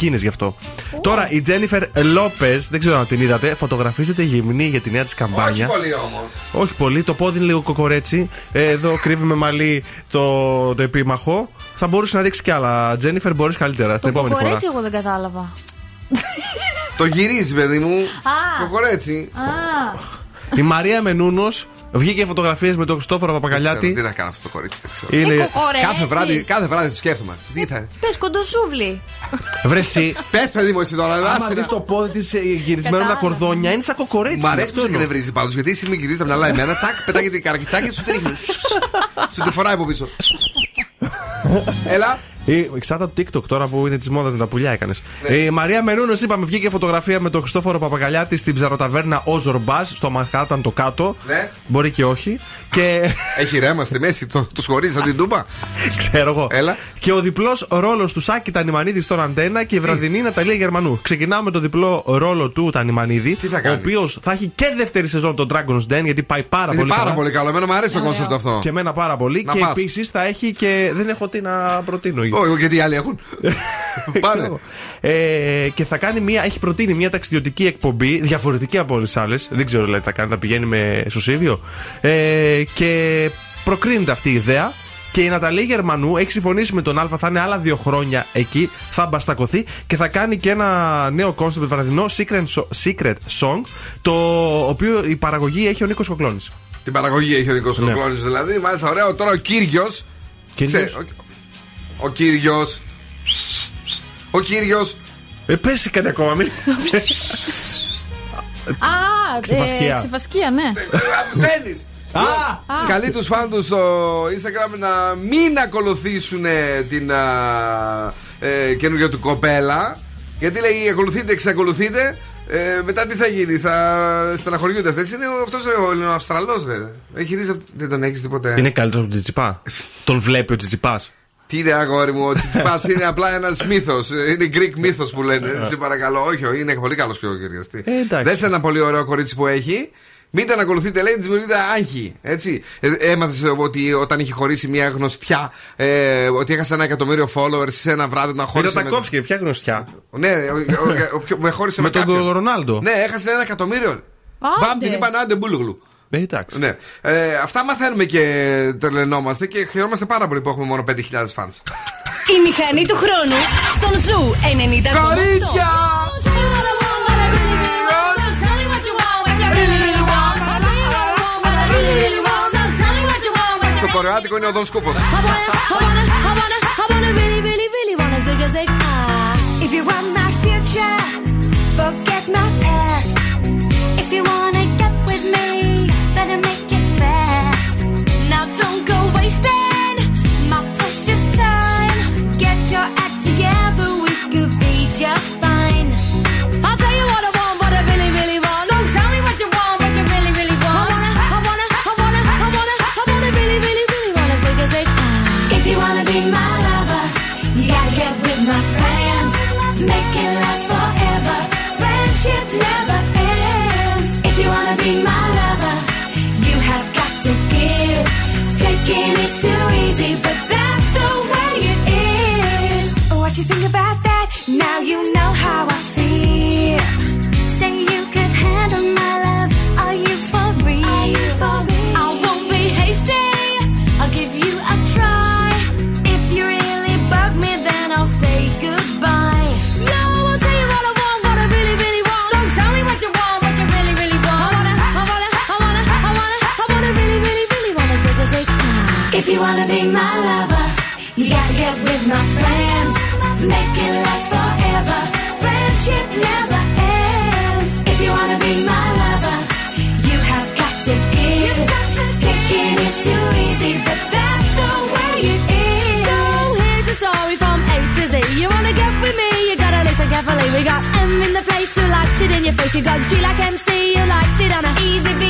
Guinness γι' αυτό. Τώρα η Jennifer Lopez, δεν ξέρω αν την είδατε, φωτογραφίζεται γυμνή για τη νέα της Όχι καμπάνια. πολύ όμως. Όχι πολύ, το πόδι είναι λίγο κοκορέτσι. Ε, Εδώ κρύβει με μαλλί το, το επίμαχο. Θα μπορούσε να δείξει κι άλλα. Τζένιφερ, μπορείς καλύτερα την Το επόμενη φορά. κοκορέτσι εγώ δεν κατάλαβα. Το γυρίζει, παιδί μου. Α. Κοκορέτσι. Α, Η Μαρία Μενούνος βγήκε φωτογραφίες με τον Χριστόφορο Ξέρω, Παπακαλιάτη. Τι να κάνω αυτό το κορίτσι, δεν ξέρω. Είναι. Ε, κοκορέτσι. Κάθε βράδυ, κάθε βράδυ το σκέφτομαι. Τι θα. πες κοντοσούβλι. Βρεσί. Πες, παιδί μου, εσύ τώρα. Άμα άσε δεις να- το πόδι της γυρισμένο τα Κατάλαβα. κορδόνια, είναι σαν κοκορέτσι. Μ' αρέσει Αυτό που σε εννοώ. εκνευρίζει πάντως γιατί εσύ μην γυρίζεις τα μυαλά εμένα. Τάκ, πετάγεται η καρακιτσάκι και σου τρίχνει. Σου τη φοράει από πίσω. Έλα. Ε, Εξάρτητα το TikTok τώρα που είναι της μόδας με τα πουλιά έκανες. Ναι. Η Μαρία Μενούνο, είπαμε, βγήκε φωτογραφία με τον Χριστόφορο Παπακαλιάτη στην ψαροταβέρνα Ο Ζορμπά στο Μανχάταν το κάτω. Ναι. Μπορεί και όχι. Και Έχει ρέμα στη μέση, το, το σχορίζει σαν την τούμπα. ξέρω εγώ. Έλα. Και ο διπλός ρόλος του Σάκη Τανιμανίδη στον Αντένα και η βραδινή Ναταλία Γερμανού. Ξεκινάμε με το διπλό ρόλο του Τανιμανίδη. Τι θα ο κάνει; οποίος θα έχει και δεύτερη σεζόν το Dragon's Den γιατί πάει πάρα Είναι πολύ πάρα καλά. πολύ καλό. Εμένα μου αρέσει το concept αυτό. Και εμένα πάρα πολύ. Να και πας. επίσης θα έχει και. Δεν έχω τι να προτείνω. Όχι, γιατί οι άλλοι έχουν. Πάνε. Ξέρω. Ε, και θα κάνει μια, έχει προτείνει μια ταξιδιωτική εκπομπή, διαφορετική από όλες τις άλλες. Δεν ξέρω δηλαδή τι θα κάνει, θα πηγαίνει με σωσίδιο. Ε, και προκρίνεται αυτή η ιδέα. Και η Ναταλή Γερμανού έχει συμφωνήσει με τον Α, θα είναι άλλα δύο χρόνια εκεί, θα μπαστακωθεί και θα κάνει και ένα νέο concept βραδινό secret, so- secret song, το οποίο η παραγωγή έχει ο Νίκος Κοκλώνης. Την παραγωγή έχει ο Νικό Ναι. Κοκλώνης δηλαδή. Μάλιστα, ωραίο. Τώρα ο Κύριος. Κύριος; Ο, ο Κύριος. Ο Κύριος. Ε, πέσει κάτι ακόμα, μην. Α, Ξεφασκία. ε, ξεφασκία, ναι. Μπαίνει. Α! Καλεί τους φαν τους στο Instagram να μην ακολουθήσουν την α, ε, καινούργια του κοπέλα. Γιατί λέει ακολουθείτε, εξακολουθείτε. Ε, μετά τι θα γίνει, θα στεναχωριούνται αυτές. Είναι αυτός ο Αυστραλός, ρε. Έχει ρίσει από- Δεν τον έχεις τίποτε. Είναι καλύτερος από τον Τζιτσιπά. τον βλέπει ο Τζιτσιπά. Τι είναι αγόρι μου, ο Τσιτσιπάς είναι απλά ένας μύθος. Είναι Greek μύθος που λένε. Σε παρακαλώ, όχι, όχι, είναι πολύ καλός και ο κυριαστή. Ε, εντάξει. Δες ένα πολύ ωραίο κορίτσι που έχει. Μην την ακολουθείτε, λέει, τη δημιουργείται άγχη. Έτσι. Ε, Έμαθες ότι όταν είχε χωρίσει μια γνωστιά, ε, ότι έχασε ένα εκατομμύριο followers σε ένα βράδυ να Πήρε χώρισε. τα με- κόφσκι, ποια γνωστιά. Ναι, ο, ο, ο, ο, πιο- με χώρισε με, Με τον κάποιον. Ρονάλντο. Ναι, έχασε ένα εκατομμύριο. Μπαμ, την είπαν άντε μπούλουγλου. Ε, εντάξει. Ναι. Ε, αυτά μαθαίνουμε και τρελαινόμαστε και χαιρόμαστε πάρα πολύ που έχουμε μόνο 5.000 fans. Η μηχανή του χρόνου στον Zoo 90. Κορίτσια! Στο κορεάτικο είναι ο Δον Σκούπος. If you want my future, forget gotta make We got M in the place who likes it in your face. You got G like MC, you likes it on a easy V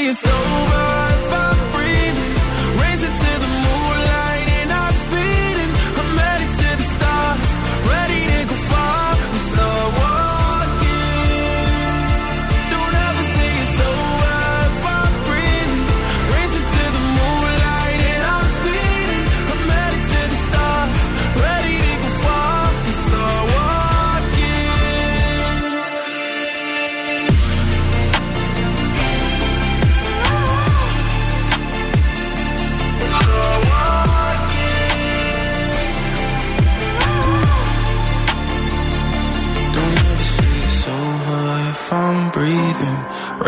it's over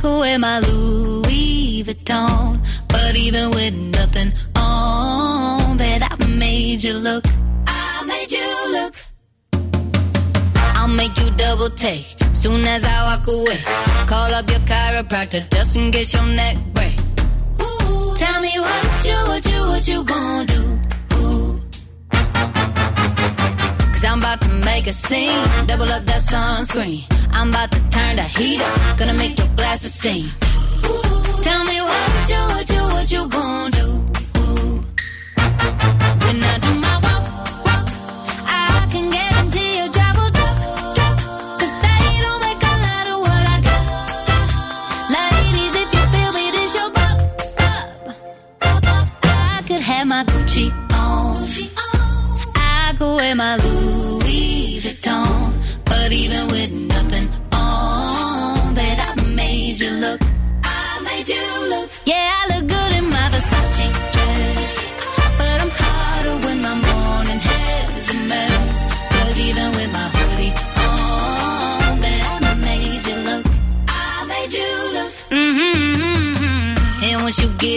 Could wear my Louis Vuitton. But even with nothing on, bet I made you look. I made you look. I'll make you double take. Soon as I walk away, call up your chiropractor just in case your neck break. Ooh, tell me what you, what you, what you gonna do? Cause I'm about to make a scene. Double up that sunscreen. I'm about turn the heat up. Gonna make your glasses steam. Ooh, tell me what you, what you, what you gonna do? When I do my walk, walk, I can guarantee your job will drop, drop. Cause they don't make a lot of what I got. Ladies, if you feel me, this your bop, bop. I could have my Gucci on. I could wear my Louis Vuitton. But even with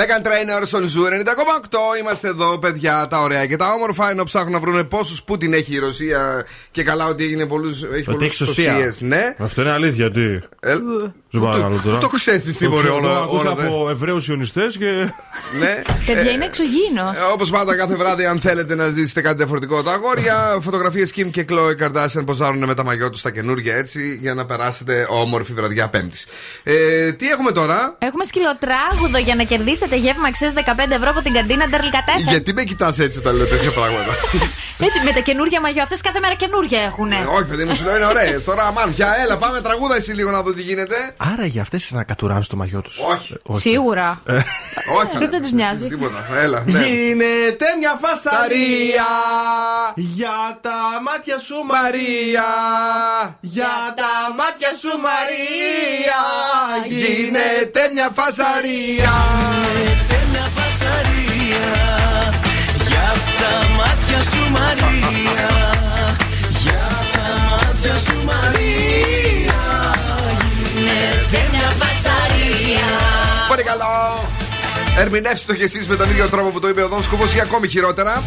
Meghan Trainor στον Zoo 90,8. Είμαστε εδώ, παιδιά, τα ωραία και τα όμορφα. Ενώ ψάχνουν να βρουν πόσους Πούτιν έχει η Ρωσία και καλά ότι έγινε πολλούς. Έχει Ότι πολλούς έχει σωσία. σωσίες, Ναι. Αυτό είναι αλήθεια, τι. Ε, Σου παρακαλώ τώρα. το ξέρεις εσύ, Το μωρέ, ξέρω, όλα- το ακούσα όλα δε. από Εβραίους Σιωνιστές και. ναι. Παιδιά, είναι εξωγήινος. Όπως πάντα, κάθε βράδυ, αν θέλετε να ζήσετε κάτι διαφορετικό, τα αγόρια, φωτογραφίες Kim και Chloe Kardashian ποζάρουν με τα μαγιό τους τα καινούργια έτσι για να περάσετε όμορφη βραδιά Πέμπτης. Ε, τι έχουμε τώρα, Έχουμε σκυλοτράγουδο για να κερδίσετε γεύμα αξία 15 ευρώ από την καντίνα Ντερλικατέσσα. Γιατί με κοιτάς έτσι όταν λέω τέτοια πράγματα; Έτσι, με τα καινούργια μαγιό. Αυτές κάθε μέρα καινούργια έχουν. Ε, Όχι, παιδί μου, σου λέω είναι ωραίε. Τώρα, αμάν, πια, έλα, πάμε τραγούδα εσύ λίγο να δω τι γίνεται. Άρα για αυτές να κατουράνε το μαγιό τους. Όχι. Σίγουρα. Όχι, Δεν τους νοιάζει. τίποτα. Έλα, ναι. Γίνεται μια φασαρία Σαρία. για τα μάτια σου Μαρία. Για τα μάτια σου Μαρία Γίνεται μια φασαρία. μια φασαρία Για τα μάτια σου Μαρία Για τα μάτια σου Μαρία Γίνεται μια φασαρία. Πολύ καλό. Ερμηνεύστε το κι εσείς με τον ίδιο τρόπο που το είπε ο Δόν Σκούβο ή ακόμη χειρότερα.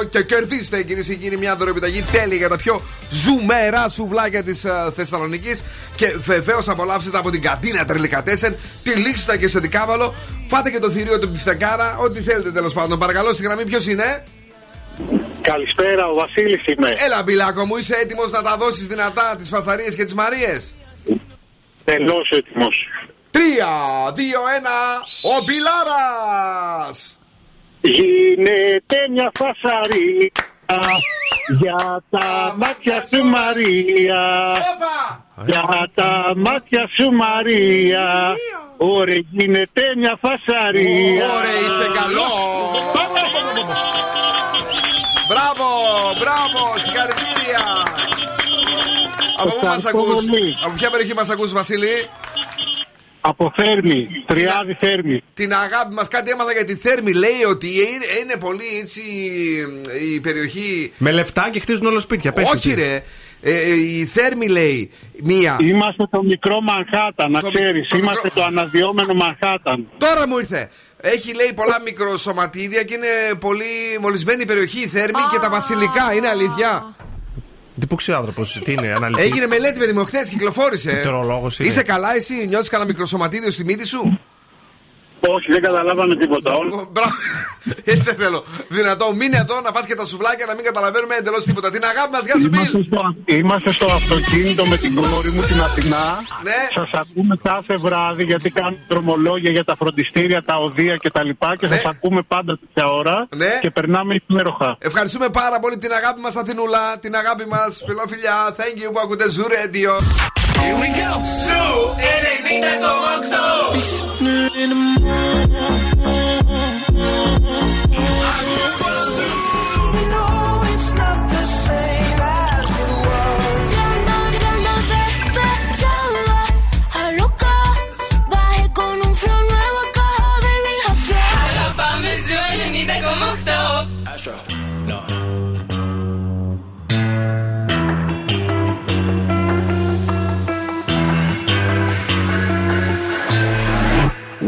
2-3-10-2-32-908 και κερδίστε κυρίες και κύριοι μια δωρεοπιταγή τέλεια για τα πιο ζουμερά σουβλάκια της Θεσσαλονίκης. Και βεβαίως απολαύσετε από την καντίνα Τρελικατέσεν, τη Λίξτα και στο Δικάβαλο. Φάτε και το θηρίο του πιφτεκάρα, ό,τι θέλετε τέλος πάντων. Παρακαλώ, στη γραμμή ποιος είναι; Καλησπέρα, ο Βασίλης είμαι. Έλα, Μπιλάκο μου, είσαι έτοιμος να τα δώσεις δυνατά τις φασαρίες και τις Μαρίες; Τελώς έτοιμος. 3, 2, 1, ο Μπιλάρας! Γίνεται μια φασαρία για τα μάτια σου Μαρία. Για τα μάτια σου Μαρία. Ωραία, γίνεται μια φασαρία. Ωραία, είσαι καλό! Μπράβο, μπράβο, συγχαρητήρια! Από πού μας Ευχαριστώ ακούς, πολύ. από ποια περιοχή μας ακούς Βασίλη; Από Θέρμη, Τριάδη Θέρμη. Την αγάπη μας κάτι έμαθα για τη Θέρμη Λέει ότι είναι, είναι πολύ έτσι η περιοχή Με λεφτά και χτίζουν όλα σπίτια. Πες Όχι τι. ρε ε, ε, Η Θέρμη λέει Μία Είμαστε το μικρό Μανχάταν, να Το μι- ξέρεις. το Είμαστε μικρό- το αναδυόμενο Μανχάταν. Τώρα μου ήρθε έχει λέει πολλά μικροσωματίδια και είναι πολύ μολυσμένη η περιοχή η Θέρμη και τα βασιλικά. Είναι αλήθεια. Τι που ξέρει άνθρωπος, τι είναι, αναλυτής; Έγινε μελέτη παιδί μου, χθες κυκλοφόρησε. Πληκτρολόγος είναι. Είσαι καλά, εσύ νιώθεις κανένα μικροσωματίδιος στη μύτη σου; Όχι, δεν καταλάβαμε τίποτα. Όλο- Μπράβο. Έτσι σε θέλω. Δυνατό, μείνε εδώ να φας και τα σουβλάκια να μην καταλαβαίνουμε εντελώς τίποτα. Την αγάπη μας, γεια σου, Μπιλ. Είμαστε στο, είμαστε στο αυτοκίνητο με την κόρη μου την Αθηνά. Ναι. Σας ακούμε κάθε βράδυ γιατί κάνουμε δρομολόγια για τα φροντιστήρια, τα οδεία κτλ. Και, Ναι. σας ακούμε πάντα τέτοια ώρα Ναι. και περνάμε υπέροχα. Ευχαριστούμε πάρα πολύ την αγάπη μας, Αθηνούλα. Την αγάπη μας, φιλόφιλια. Thank you που ακούτε Zoo Radio. Here we go. Su and Anita como actor.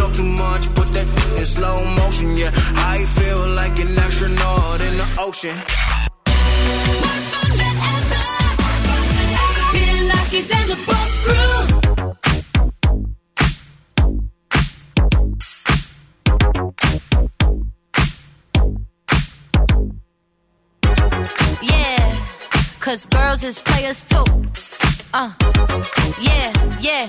talk too much, put that in slow motion. Yeah, I feel like an astronaut in the ocean. The Boss. Yeah, cause girls is players too. Uh, yeah, yeah,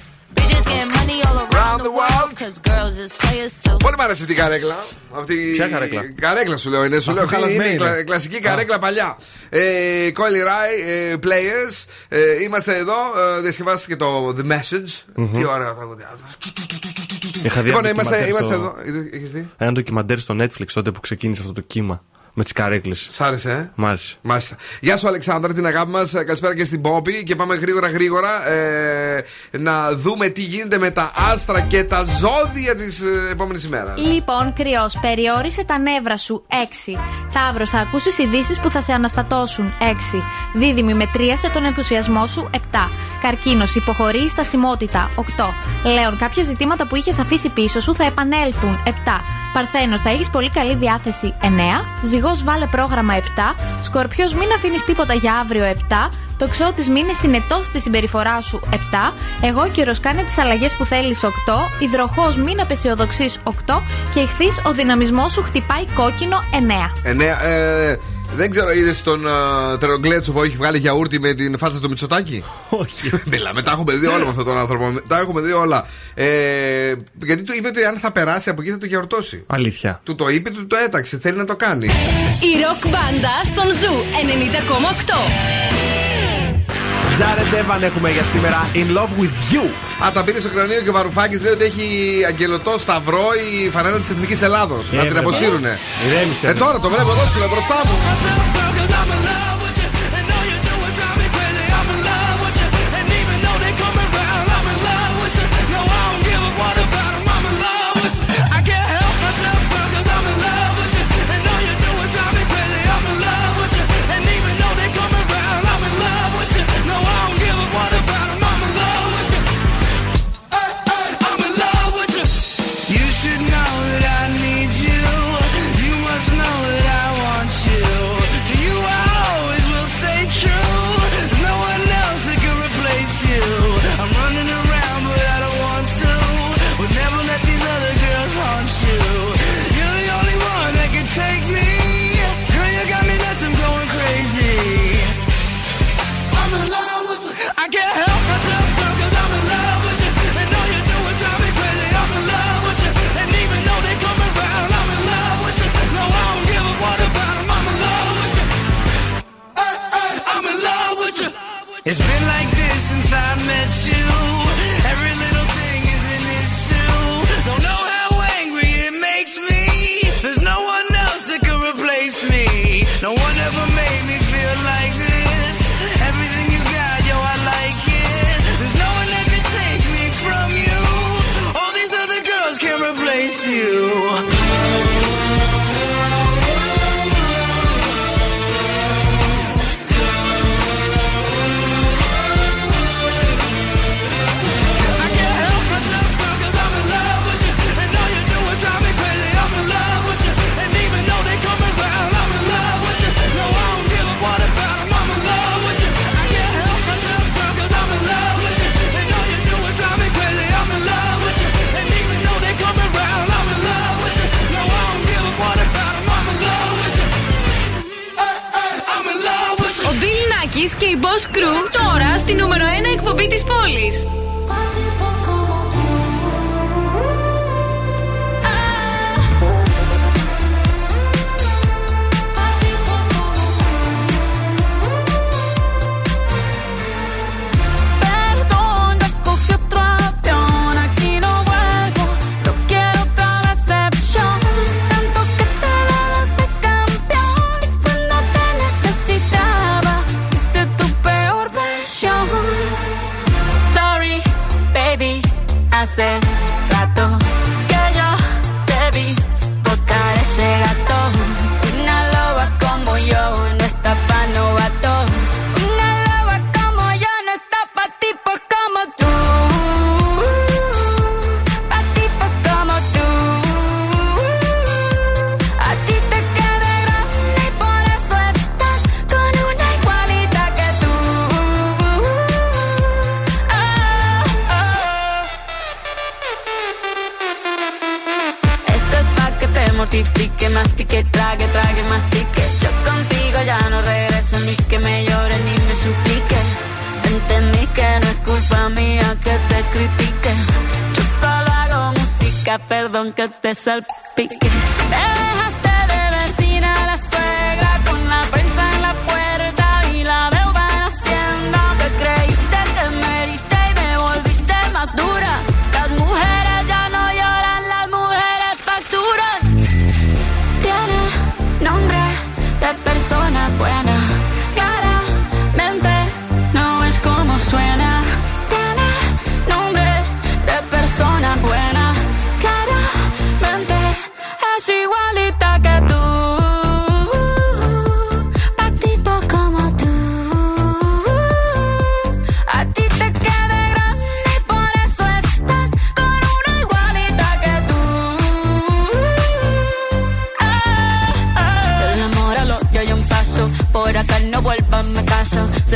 Bitches getting money all around the world. Cause girls is players too. Πολύ μ' άρεσε αυτή η καρέκλα; Αυτή... Ποια καρέκλα; Καρέκλα σου λέω. Είναι, σου Αφού λέω αυτή χαλασμένη είναι είναι. κλα- κλασική καρέκλα παλιά. Ε, Coily Rai, ε, Players. Ε, είμαστε εδώ. Ε, διασκευάστηκε το The Message. Τι ωραία τραγούδια. Είχα δει Λοιπόν, ένα είμαστε, ντοκιμαντέρ είμαστε στο- εδώ. Έχεις δει; Ένα ντοκιμαντέρ στο Netflix τότε που ξεκίνησε αυτό το κύμα. Με τις καρέκλες. Σ' άρεσε, ε; Μ' άρεσε. Μάλιστα. Γεια σου, Αλεξάνδρα, την αγάπη μας. Καλησπέρα και στην Πόπη. Και πάμε γρήγορα, γρήγορα ε, να δούμε τι γίνεται με τα άστρα και τα ζώδια της ε, επόμενης ημέρας. Λοιπόν, κρυός, περιόρισε τα νεύρα σου. 6. Ταύρο, θα ακούσεις ειδήσεις που θα σε αναστατώσουν. 6. Δίδυμη, μετρίασε τον ενθουσιασμό σου. 7. Καρκίνος, υποχωρεί η στασιμότητα. 8. Λέων, κάποια ζητήματα που είχες αφήσει πίσω σου θα επανέλθουν. 7. Παρθένος, θα έχεις πολύ καλή διάθεση. 9. Ζυγό, βάλε πρόγραμμα 7. Σκορπιός, μην αφήνεις τίποτα για αύριο 7. Το ξώτη μείνε συνετός στη συμπεριφορά σου 7. Αιγόκερως κάνε τις αλλαγές που θέλεις 8. Υδροχόος μην απαισιοδοξείς 8. Και Ιχθείς ο δυναμισμός σου χτυπάει κόκκινο 9. Εννέα. Ε, δεν ξέρω, είδες τον uh, Τερογκλέτσο που έχει βγάλει γιαούρτι με την φάτσα του Μητσοτάκη; Όχι. Μιλάμε, τα έχουμε δει όλα με αυτόν τον άνθρωπο. Τα έχουμε δει όλα. Ε, γιατί του είπε ότι αν θα περάσει από εκεί θα το γιορτώσει. Αλήθεια. Του το είπε, του το έταξε. Θέλει να το κάνει. Η ροκ μπάντα στον Zoo 90,8. Jared Evan έχουμε για σήμερα In Love with You. Α, τα πήρε στο κρανίο και ο Βαρουφάκης λέει ότι έχει αγγελωτό σταυρό η φανέλα της Εθνικής Ελλάδος. να την βέβαια. αποσύρουνε. Ηρέμησε. Ε, τώρα το βλέπω εδώ ψηλά μπροστά μου.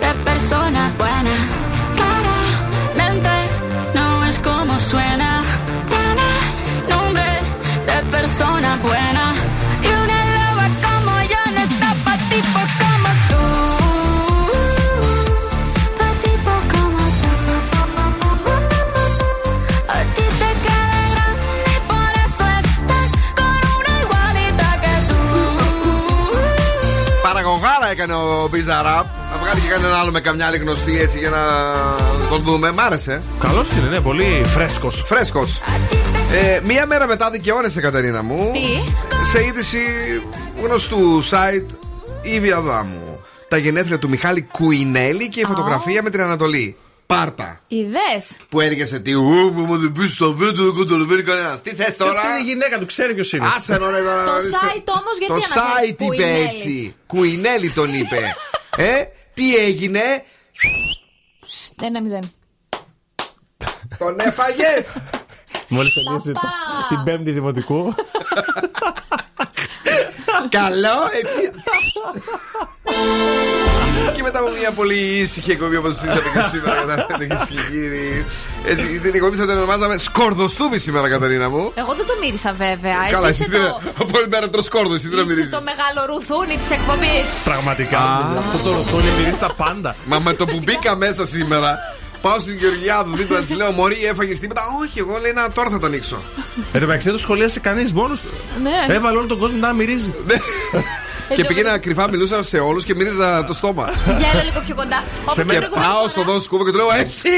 de persona buena. Claramente no es como suena. Tiene nombre de persona buena. Y una loba como yo no está para tipo pues como tú. Pa' tipo pues como tú. A ti te queda grande, por eso estás con una igualita que tú. Para con jala que no pisará. Βγάλει και κανένα άλλο με καμιά άλλη γνωστή έτσι για να τον δούμε. Μ' άρεσε. Καλός είναι, ναι, πολύ φρέσκος. Φρέσκος. Ε, μία μέρα μετά δικαιώνεσαι, Κατερίνα μου. Τι; Σε είδηση γνωστού site Ήβη Αδάμου. Τα γενέθλια του Μιχάλη Κουινέλη και η φωτογραφία με την Ανατολή. Πάρτα. Ιδέ. Που έλεγε σε τι. Ου, που μου δεν πει στο βίντεο, δεν καταλαβαίνει κανένας. Τι θες τώρα; Αυτή είναι η γυναίκα του, ξέρει ποιος είναι. Άσε να ρε, τώρα, Το ορίστε. site όμως γιατί Το αναφέρει site είπε Κουινέλης. έτσι. Κουινέλη τον είπε. ε, τι έγινε; Ένα μηδέν. Τον έφαγες; Μόλις τελείωσε Παπά. την πέμπτη δημοτικού. Καλό, έτσι. και μετά μια πολύ ήσυχη εκπομπή όπως είδατε και σήμερα. Καταλαβαίνετε, κυρίε και κύριοι. Έτσι, την εκπομπή θα την ονομάζαμε Σκορδοστούμη σήμερα, Καταρίνα μου. Εγώ δεν το μύρισα βέβαια. Καλά, εσύ εσύ είσαι τι το, Από όλη μέρα τρως σκόρδο, εσύ τι να είσαι μυρίζεις. το μεγάλο ρουθούνι της εκπομπής. Πραγματικά. Αυτό το ρουθούνι μυρίζει τα πάντα. Μα με το που μπήκα μέσα σήμερα, πάω στην Γεωργιάδου δίπλα της λέω Μωρή, έφαγες τίποτα. Όχι, εγώ λέει να τώρα θα τα ανοίξω. Εν τω μεταξύ δεν το σχολίασε κανείς μόνος του. Ναι. Έβαλε όλο τον κόσμο να μυρίζει. και πήγαινα κρυφά, μιλούσα σε όλους και μύριζα το στόμα. Για έλα λίγο πιο κοντά. Όπως και την προηγούμενη πάω φορά. στο δόν σκούβα και του λέω Εσύ!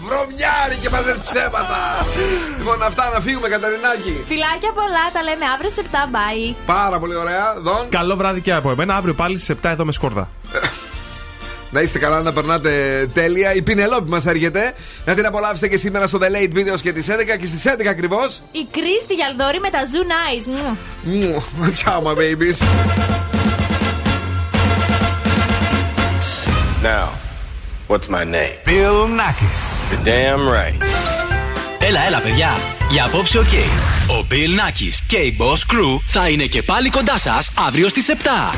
Βρωμιάρι και μαζες ψέματα! λοιπόν, αυτά να φύγουμε, Καταρινάκη. Φιλάκια πολλά, τα λέμε αύριο σε 7. Bye. Πάρα πολύ ωραία. Δον. Καλό βράδυ και από εμένα. Αύριο πάλι στι 7 εδώ με σκόρδα. Να είστε καλά, να περνάτε τέλεια. Η Πινελόπη μας έρχεται. Να την απολαύσετε και σήμερα στο The Late Videos και τις 11 και στις 11 ακριβώς. Η Κρίστη Γιαλδόρη με τα Zoom Eyes. Μμμ. Ciao, my babies. Now, what's my name? Bill Nakis. You're damn right. Έλα, έλα, παιδιά. Για απόψε, οκ. Ο Bill Nakis και η Boss Crew θα είναι και πάλι κοντά σας αύριο στις 7.